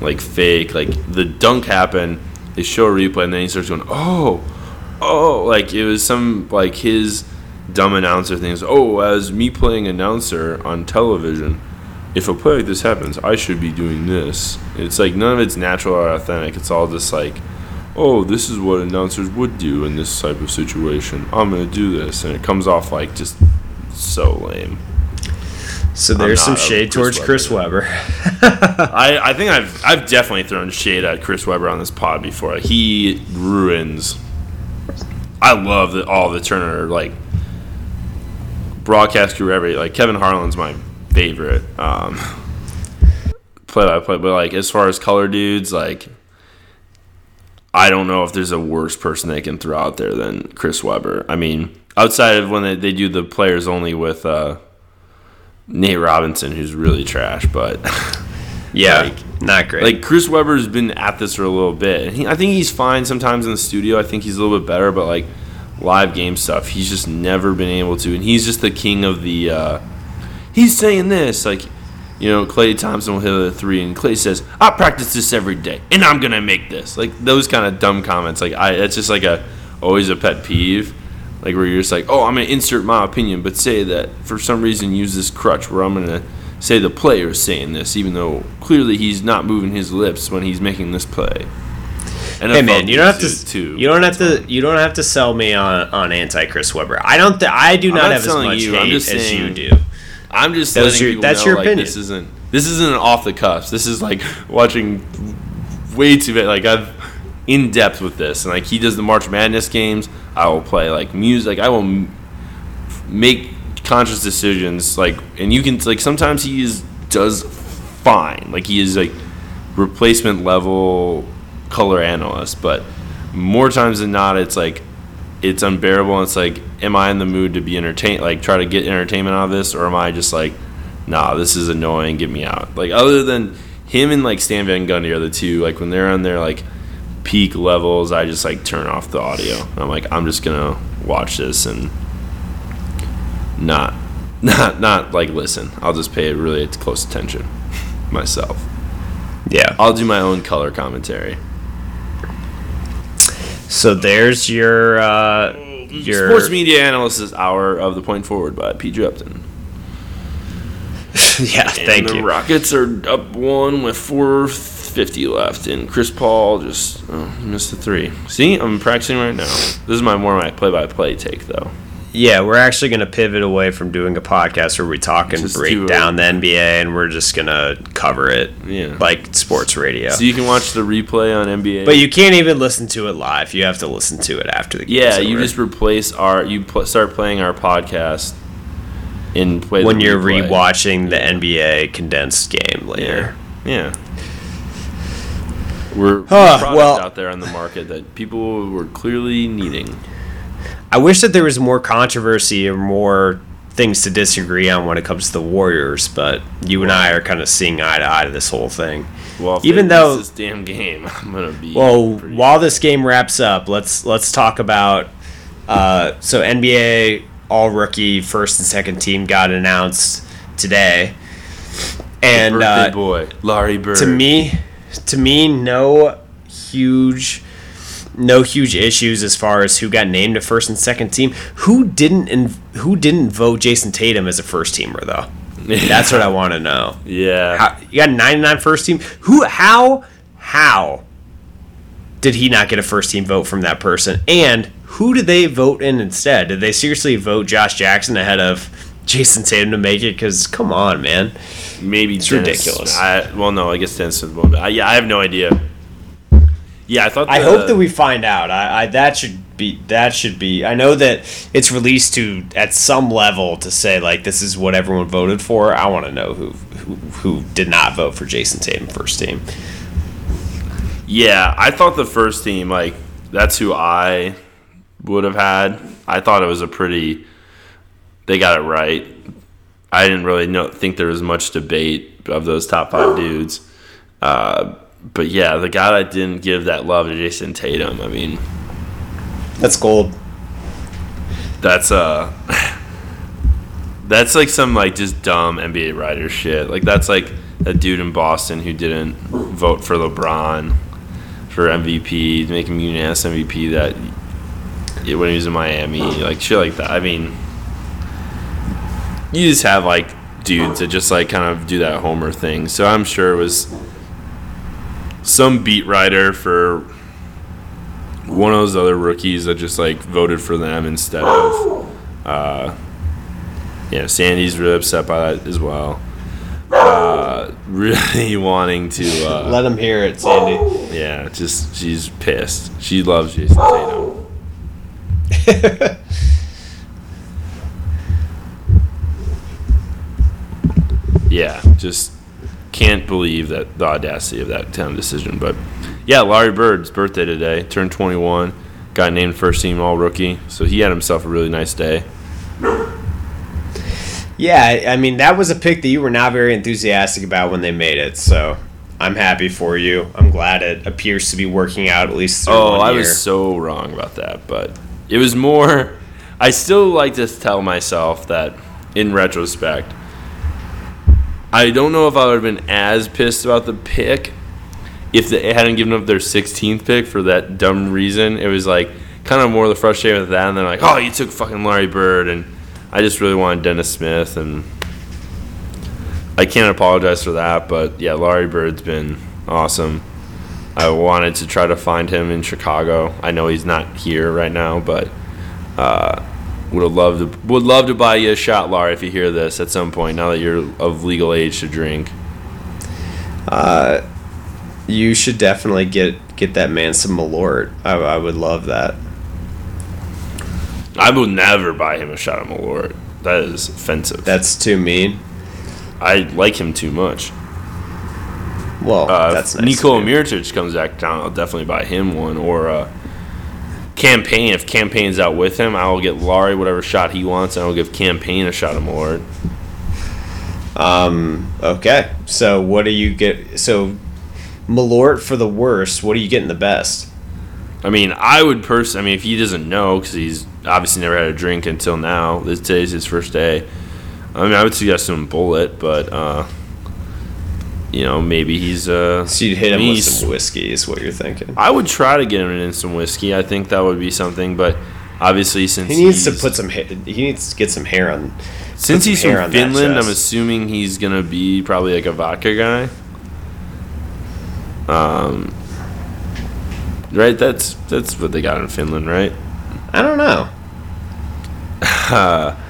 like fake. Like the dunk happened, they show a replay, and then he starts going, oh, oh, like it was some like his dumb announcer things. Oh, as me playing announcer on television, if a play like this happens, I should be doing this. It's like none of it's natural or authentic. It's all just like oh, this is what announcers would do in this type of situation. I'm going to do this. And it comes off like just so lame. So there's some shade Chris towards Chris Webber. I, I think I've I've definitely thrown shade at Chris Webber on this pod before. He ruins. I love the, all the Turner like broadcast crew. Every like Kevin Harlan's my favorite um, play by play, but like as far as color dudes, like I don't know if there's a worse person they can throw out there than Chris Webber. I mean, outside of when they, they do the players only with uh, Nate Robinson, who's really trash, but. Yeah, Like- not great. Like Chris Webber's been at this for a little bit. He, I think he's fine sometimes in the studio. I think he's a little bit better, but like live game stuff, he's just never been able to. And he's just the king of the. Uh, he's saying this like, you know, Klay Thompson will hit a three, and Clay says, "I practice this every day, and I'm gonna make this." Like those kind of dumb comments. Like I, it's just like a always a pet peeve. Like where you're just like, "Oh, I'm gonna insert my opinion, but say that for some reason use this crutch where I'm gonna." Say the player is saying this, even though clearly he's not moving his lips when he's making this play. And Hey man, you don't have to. too. You don't have to. You don't have to sell me on on anti Chris Webber. I don't. Th- I do not, not have as much you, hate as you do. I'm just That's letting your- people that's know, your like, opinion. This isn't this isn't an off the cuffs. This is like watching way too bit. Like I've in depth with this, and like he does the March Madness games. I will play like music. I will m- make conscious decisions. Like, and you can like sometimes he is does fine. Like he is like replacement level color analyst, but more times than not, it's like it's unbearable. And it's like, am I in the mood to be entertained? Like, try to get entertainment out of this, or am I just like, nah, this is annoying. Get me out. Like, other than him and like Stan Van Gundy are the two. Like when they're on their like peak levels, I just like turn off the audio. I'm like, I'm just gonna watch this and not, not, not like listen. I'll just pay really close attention myself. Yeah. I'll do my own color commentary. So there's your uh, your Sports media analysis hour of the point forward by Pete Upton. yeah. Thank and the you. Rockets are up one with 450 left, and Chris Paul just oh, missed the three. See, I'm practicing right now. This is my more my play-by-play take though. Yeah, we're actually going to pivot away from doing a podcast where we talk and Just break do down the NBA, and we're just going to cover it Yeah. like sports radio. So you can watch the replay on NBA. but you can't even listen to it live. You have to listen to it after the game. yeah, you just replace our you pl- start playing our podcast in play when you're replay. rewatching the NBA condensed game later. Yeah. We're, we're Huh, product well- out there on the market that people were clearly needing. I wish that there was more controversy or more things to disagree on when it comes to the Warriors, but you and I are kind of seeing eye to eye to this whole thing. Well, Even though- this damn game, I'm gonna be Well, while this game wraps up, let's let's talk about uh, so NBA All Rookie first and second team got announced today, and uh, boy Larry Bird. to me, to me, no huge, no huge issues as far as who got named to first and second team. Who didn't and who didn't vote Jayson Tatum as a first teamer though? That's what I want to know. yeah, How, you got 99 first team. Who? How? How did he not get a first team vote from that person? And who did they vote in instead? Did they seriously vote Josh Jackson ahead of Jayson Tatum to make it? Because come on, man. maybe It's Dennis- ridiculous. I, well, no, I guess Dennis Smith won't. I, yeah, I have no idea. Yeah, I thought. I hope that we find out. I, I that should be that should be. I know that it's released to at some level to say like this is what everyone voted for. I want to know who, who who did not vote for Jayson Tatum first team. Yeah, I thought the first team like that's who I would have had. I thought it was a pretty. They got it right. I didn't really know think there was much debate of those top five dudes. Uh, but yeah, the guy that didn't give that love to Jayson Tatum. I mean, That's gold. that's uh that's like some like just dumb NBA writer shit. Like that's like a dude in Boston who didn't vote for LeBron for MVP, make him unanimous MVP that when he was in Miami, like shit like that. I mean, you just have like dudes that just like kind of do that Homer thing. So I'm sure it was some beat writer for one of those other rookies that just like voted for them instead of uh, Yeah, Sandy's really upset by that as well. Uh, really wanting to. Uh, Let him hear it, Sandy. yeah, just she's pissed. She loves Jayson Tatum. yeah, just can't believe that the audacity of that town decision. But yeah, Larry Bird's birthday today, turned 21, got named first team All Rookie, so he had himself a really nice day. Yeah, I- mean that was a pick that you were not very enthusiastic about when they made it. So I'm happy for you. I'm glad it appears to be working out at least. Through Oh, I year. was so wrong about that, but it was more. I still like to tell myself that, in retrospect, I don't know if I would have been as pissed about the pick if they hadn't given up their 16th pick for that dumb reason. It was like kind of more the frustration with that, and then like, oh, you took fucking Larry Bird, and I just really wanted Dennis Smith, and I can't apologize for that, but yeah, Larry Bird's been awesome. I wanted to try to find him in Chicago. I know he's not here right now, but uh, would have loved to, would love to buy you a shot, Larry, if you hear this at some point. Now that you're of legal age to drink. uh, You should definitely get get that man some Malort. I, I would love that. I would never buy him a shot of Malort. That is offensive. That's too mean. I like him too much. Well, Uh, that's nice. Nikola. Mirotic comes back down, I'll definitely buy him one. Or uh, Cam Payne. If Cam Payne's out with him, I will get Lauri whatever shot he wants, and I will give Cam Payne a shot of Malort. Um. Okay. So what do you get? So Malort for the worst. What are you getting the best? I mean, I would person. I mean, if he doesn't know, because he's obviously never had a drink until now. This today's his first day. I mean, I would suggest him Bulleit, but uh, you know, maybe he's. Uh, So you'd hit him with some whiskey, is what you're thinking. I would try to get him in some whiskey. I think that would be something, but obviously, since He needs to he's- put some. ha- He needs to get some hair on. Since some he's hair from on that Finland, I'm chest. assuming he's gonna be probably like a vodka guy. Um, right? That's that's what they got in Finland, right? I don't know.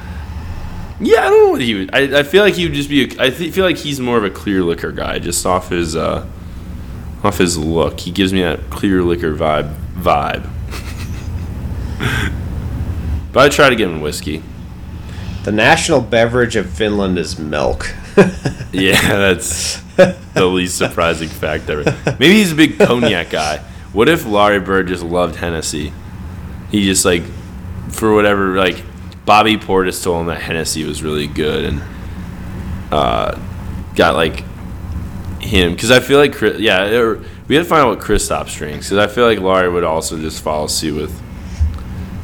Yeah, I don't know what he would. I, I feel like he would just be. A, I th- feel like he's more of a clear liquor guy, just off his uh, off his look. He gives me that clear liquor vibe. Vibe. but I try to get him whiskey. The national beverage of Finland is milk. Yeah, that's the least surprising fact ever. Maybe he's a big cognac guy. What if Larry Bird just loved Hennessy? He just like, for whatever, like Bobby Portis told him that Hennessy was really good and uh, got like him because I feel like Chris, yeah, er, we had to find out what Kristaps drinks because I feel like Lauri would also just follow suit with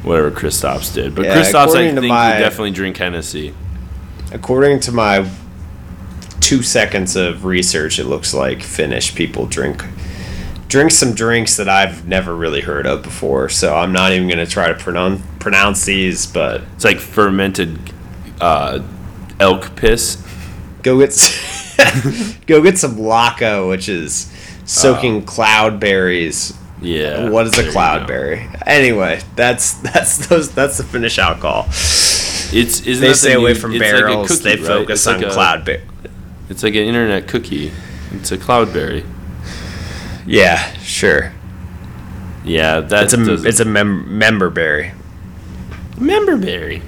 whatever Kristaps did. But Yeah, Kristaps, I think, to would my- definitely drink Hennessy. According to my two seconds of research, it looks like Finnish people drink drink some drinks that I've never really heard of before. So I'm not even going to try to pronounce pronounce these, but It's like fermented uh, elk piss. go get go get some Lakka, which is soaking cloudberries. Yeah. What is a you cloudberry? Anyway, that's that's those that's the Finnish alcohol. It's isn't They stay away new- from it's like barrels. cookie, they right? focus It's on like cloudberry. It's like an internet cookie. It's a cloudberry. Yeah, sure. Yeah, that's It's a it's a mem- member berry. Memberberry.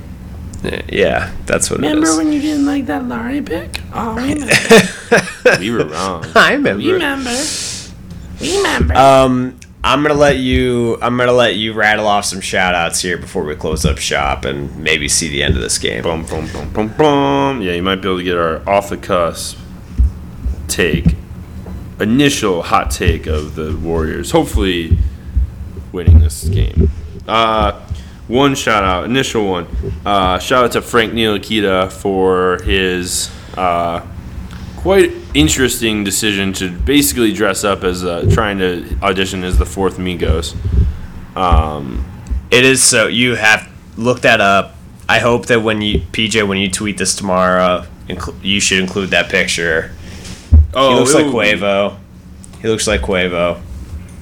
Yeah, that's what it is. Remember when you didn't like that Lauri pick? Oh, we remember. we were wrong. I remember. remember. We remember. Um, I'm gonna let you. I'm gonna let you rattle off some shout outs here before we close up shop and maybe see the end of this game. Boom, boom, boom, boom, boom. Yeah, you might be able to get our off the cusp take, initial hot take of the Warriors. Hopefully, winning this game. Uh, one shout out, initial one. Uh, shout out to Frank Ntilikina for his uh, quite interesting decision to basically dress up as uh, trying to audition as the fourth Migos. Um, It is so. You have look that up. I hope that when you PJ when you tweet this tomorrow, you should include that picture. oh, he looks like. Quavo. He looks like Quavo.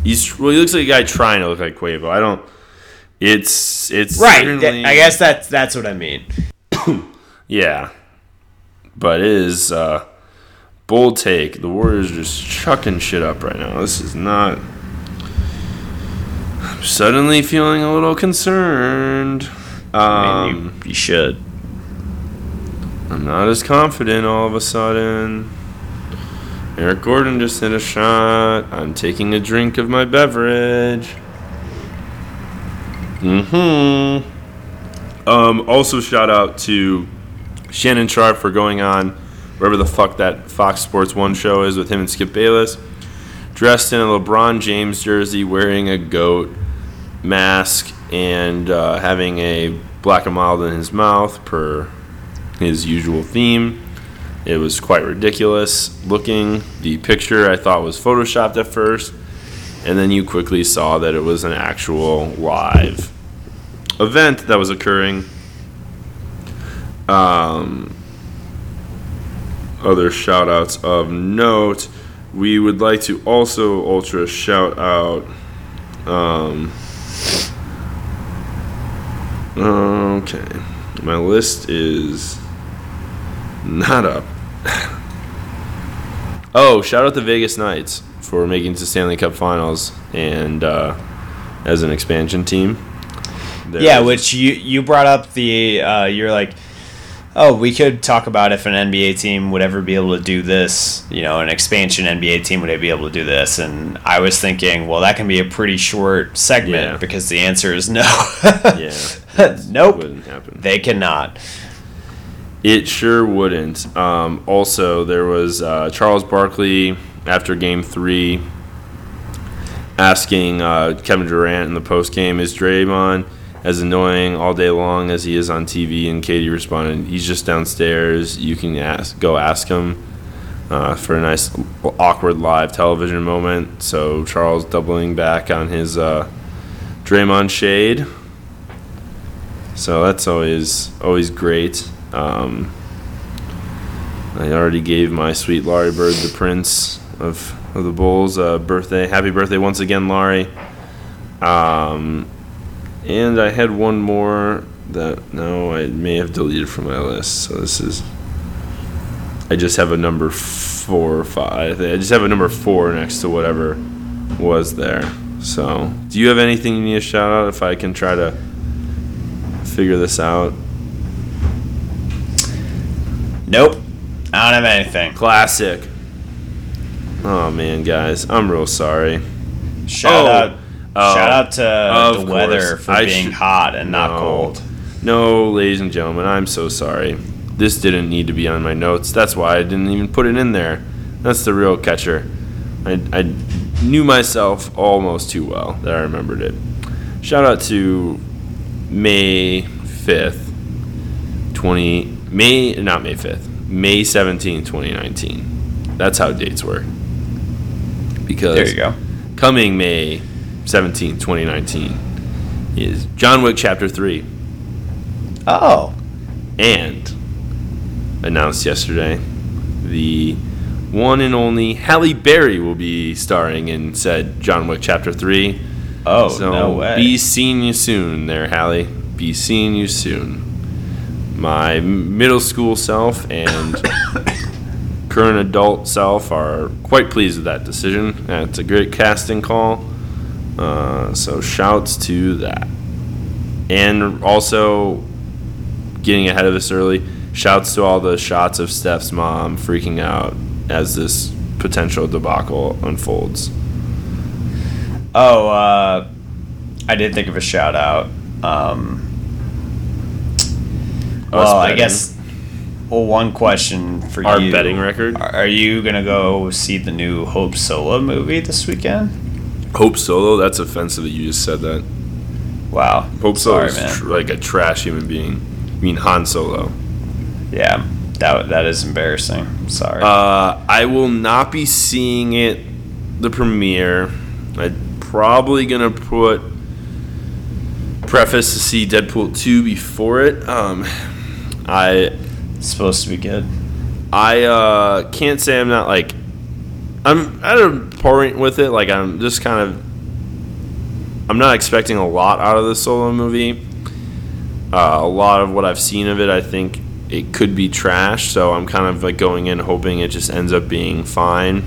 He's well. He looks like a guy trying to look like Quavo. I don't. It's it's Right. certainly- I guess that's that's what I mean. Yeah, but it is uh, bold take. The Warriors are just chucking shit up right now. This is not. I'm suddenly feeling a little concerned. I mean, Um, you, you should. I'm not as confident all of a sudden. Eric Gordon just hit a shot. I'm taking a drink of my beverage. Mm-hmm. Um, also shout out to Shannon Sharpe for going on wherever the fuck that Fox Sports One show is with him and Skip Bayless. Dressed in a LeBron James jersey, wearing a goat mask, and uh, having a black and mild in his mouth per his usual theme. It was quite ridiculous looking. The picture I thought was photoshopped at first, and then you quickly saw that it was an actual live event that was occurring. Um, other shout outs of note. We would like to also ultra shout out. Um, okay. My list is not up. oh, shout out the Vegas Knights for making it to Stanley Cup Finals and uh, as an expansion team. There Yeah, is- which you you brought up the uh, you're like, oh, we could talk about if an NBA team would ever be able to do this. You know, an expansion NBA team would be able to do this? And I was thinking, well, that can be a pretty short segment Yeah. because the answer is no. yeah, nope, wouldn't happen. they cannot. It sure wouldn't. Um, also, there was uh, Charles Barkley after Game Three asking uh, Kevin Durant in the post game, "Is Draymond as annoying all day long as he is on TV?" And KD responded, "He's just downstairs. You can ask, go ask him." Uh, for a nice awkward live television moment. So Charles doubling back on his uh, Draymond shade. So that's always always great. Um, I already gave my sweet Lauri Bird, the prince of, of the Bulls, a birthday. Happy birthday once again, Lauri. Um, and I had one more that no, I may have deleted from my list. So this is. I just have a number four or five. I just have a number four next to whatever was there. So, do you have anything you need to shout out? If I can try to figure this out. Nope, I don't have anything. Classic. Oh man, guys, I'm real sorry. Shout Oh, out, oh, shout out to the weather for I being should- hot and not No. cold. No, ladies and gentlemen, I'm so sorry. This didn't need to be on my notes. That's why I didn't even put it in there. That's the real catcher. I, I knew myself almost too well that I remembered it. Shout out to May 5th, 20 May not May 5th. May 17, 2019. That's how dates work. Because There you go. coming May 17, 2019 is John Wick Chapter 3 Oh, and announced yesterday the one and only Halle Berry will be starring in said John Wick Chapter 3. oh, so no way. be seeing you soon there, Halle. Be seeing you soon. My middle school self and current adult self are quite pleased with that decision. That's a great casting call. Uh, so shouts to that. And also getting ahead of us early. Shouts to all the shots of Steph's mom freaking out as this potential debacle unfolds. Oh, uh, I did think of a shout out. Um, well, I guess. Well, one question for you. Our you. betting record? Are are you gonna go see the new Hope Solo movie this weekend? Hope Solo, that's offensive that you just said that. Wow. Hope Solo Sorry, is man. tr- like a trash human being. I mean Han Solo. Yeah, that that is embarrassing. Sorry. Uh, I will not be seeing it, the premiere. I'm probably gonna put preface to see Deadpool two before it. Um, I it's supposed to be good. I uh, can't say I'm not like I'm at a point with it. Like I'm just kind of I'm not expecting a lot out of the solo movie. Uh, a lot of what I've seen of it, I think, it could be trash. So I'm kind of like going in hoping it just ends up being fine.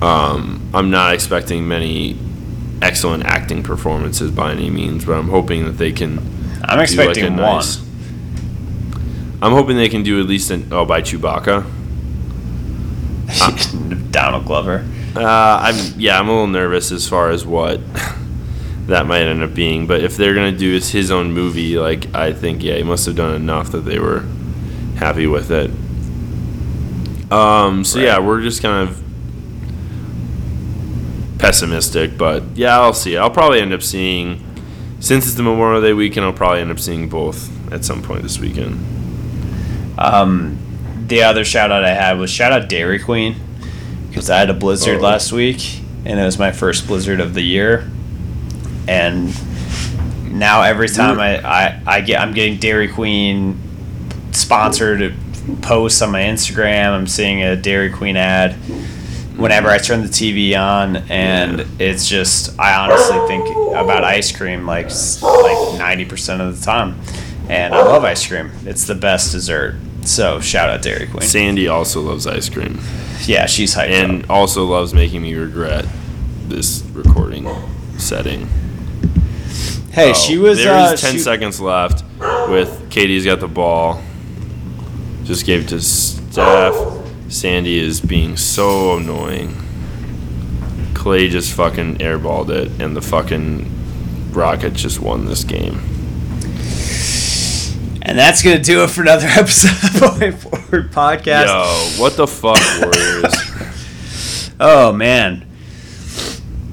Um, I'm not expecting many excellent acting performances by any means, but I'm hoping that they can. I'm do, expecting a one. nice- I'm hoping they can do at least an oh by Chewbacca. Donald Glover. Uh, I'm yeah, I'm a little nervous as far as what that might end up being. But if they're gonna do it's his own movie, like I think yeah, he must have done enough that they were happy with it. Um, so yeah, we're just kind of pessimistic, but yeah, I'll see. I'll probably end up seeing since it's the Memorial Day weekend. I'll probably end up seeing both at some point this weekend. Um, the other shout out I had was shout out Dairy Queen because I had a blizzard Oh. last week and it was my first blizzard of the year. And now every time I, I, I get I'm getting Dairy Queen sponsored posts on my Instagram. I'm seeing a Dairy Queen ad whenever I turn the TV on, and it's just I honestly think about ice cream like like ninety percent of the time, and I love ice cream. It's the best dessert. So shout out Dairy Queen. Sandy also loves ice cream. Yeah, she's hyped and up. also loves making me regret this recording setting. Hey, Oh, she was. There's Uh, ten she- seconds left. With KD's got the ball. Just gave it to Steph. Sandy is being so annoying. Klay just fucking airballed it, and the fucking Rockets just won this game. And that's gonna do it for another episode of the Point Forward podcast. Yo, what the fuck, Warriors? Oh man.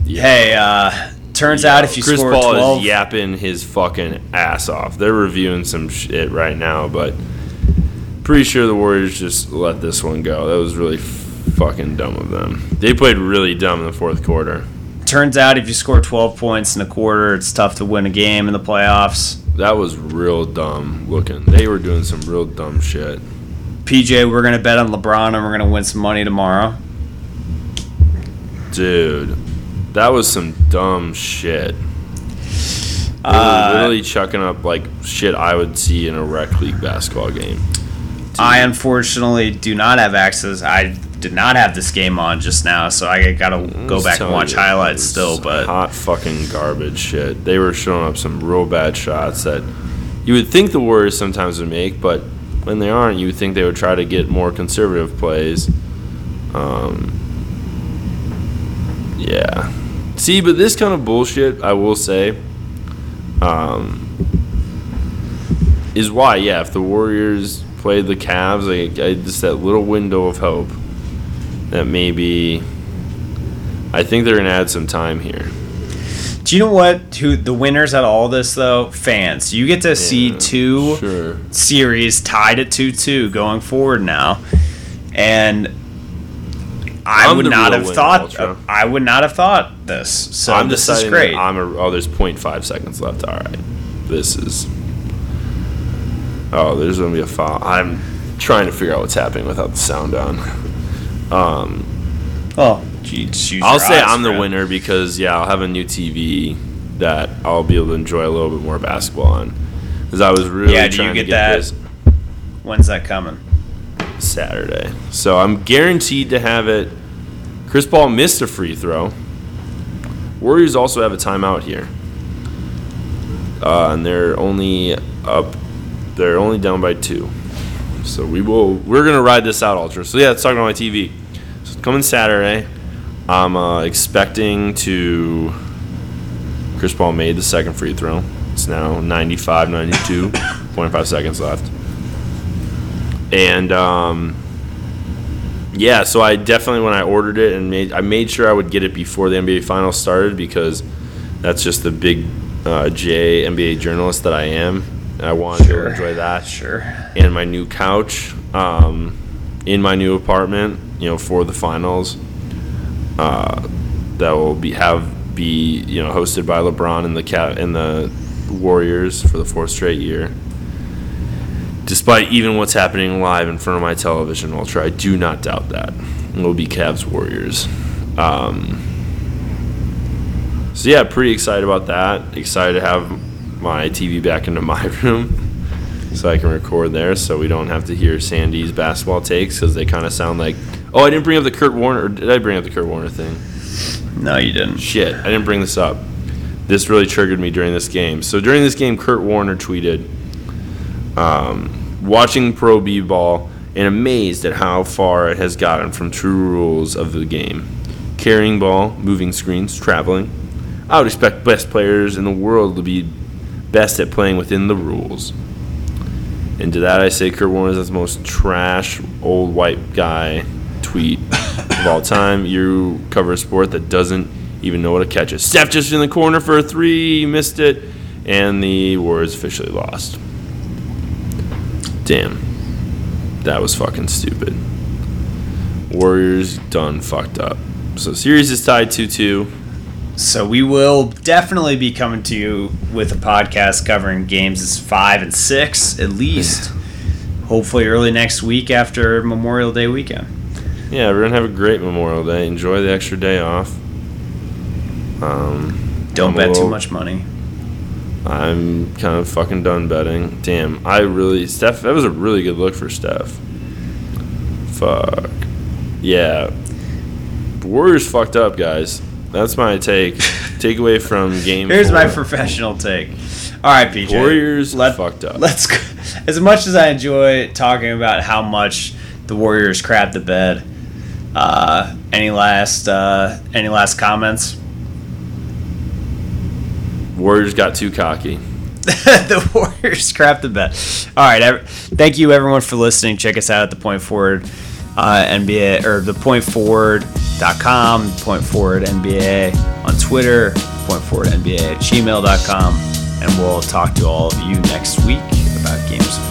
Yeah. Hey, uh, turns out if you Chris score Paul twelve, is yapping his fucking ass off. They're reviewing some shit right now, but pretty sure the Warriors just let this one go. That was really fucking dumb of them. They played really dumb in the fourth quarter. turns out if you score twelve points in a quarter, it's tough to win a game in the playoffs. That was real dumb looking. They were doing some real dumb shit. PJ, we're gonna bet on LeBron and we're gonna win some money tomorrow. Dude, that was some dumb shit. They were Uh, literally chucking up like shit I would see in a rec league basketball game. I unfortunately do not have access. I did not have this game on just now, so I gotta go back and watch you, highlights still. But hot fucking garbage shit. They were showing up some real bad shots that you would think the Warriors sometimes would make, but when they aren't, you would think they would try to get more conservative plays. Um, yeah. See, but this kind of bullshit, I will say, um, is why, yeah, if the Warriors play the Cavs, like, I, just that little window of hope that maybe. I think they're gonna add some time here. do you know what? Who the winners of all this though? Fans. You get to see two Sure. series tied at two two going forward now, and I I'm would not have thought. I would not have thought this. So I'm this is great. I'm a. Oh, there's 0.5 seconds left. All right, this is. Oh, there's gonna be a foul. I'm trying to figure out what's happening without the sound on. Um, oh, gee, just use I'll say eyes, I'm the friend. winner because yeah, I'll have a new TV that I'll be able to enjoy a little bit more basketball on. Because I was really Yeah, do you trying get to get that? this When's that coming? Saturday, so I'm guaranteed to have it. Chris Paul missed a free throw. Warriors also have a timeout here, uh, and they're only up. They're only down by two, so we will. We're gonna ride this out, Ultra. So yeah, let's talk about my TV. So it's coming Saturday. I'm uh, expecting to. Chris Paul made the second free throw. It's now 95 92, 0.5 seconds left. And um, yeah, so I definitely when I ordered it and made I made sure I would get it before the NBA Finals started because that's just the big uh, J NBA journalist that I am. I wanted Sure. to enjoy that Sure. and my new couch um, in my new apartment. You know, for the finals, uh, that will be have be you know hosted by LeBron and the cat and the Warriors for the fourth straight year. Despite even what's happening live in front of my television, Ultra, I do not doubt that it will be Cavs Warriors. Um, so yeah, pretty excited about that. Excited to have my TV back into my room. so I can record there, so we don't have to hear Sandy's basketball takes because they kind of sound like. Oh, I didn't bring up the Kurt Warner. Or did I bring up the Kurt Warner thing? No, you didn't. Shit, I didn't bring this up. This really triggered me during this game. So during this game, Kurt Warner tweeted, um, "Watching pro b-ball and amazed at how far it has gotten from true rules of the game: carrying ball, moving screens, traveling. I would expect best players in the world to be best at playing within the rules." And to that, I say Kurt Warner is the most trash old white guy tweet of all time. You cover a sport that doesn't even know what a catch is. Steph just in the corner for a three, missed it, and the Warriors officially lost. Damn. That was fucking stupid. Warriors done fucked up. So series is tied 2 2. So we will definitely be coming to you with a podcast covering games five and six at least. Hopefully early next week after Memorial Day weekend. Yeah, we're have a great Memorial Day. Enjoy the extra day off. Um, Don't bet too much money. I'm kind of fucking done betting. Damn, I really Steph. That was a really good look for Steph. Fuck. Yeah. Warriors fucked up, guys. That's my take. Takeaway from game. Here's my professional take. All right, PJ. Warriors Let- fucked up. Let's. go- As much as I enjoy talking about how much the Warriors crapped the bed, uh, any last uh, any last comments? Warriors got too cocky. the Warriors crap the bed. All right, thank you everyone for listening. Check us out at the Point Forward uh, NBA or the Point Forward.com, Point Forward NBA on Twitter, Point Forward NBA at gmail.com, and we'll talk to all of you next week about games.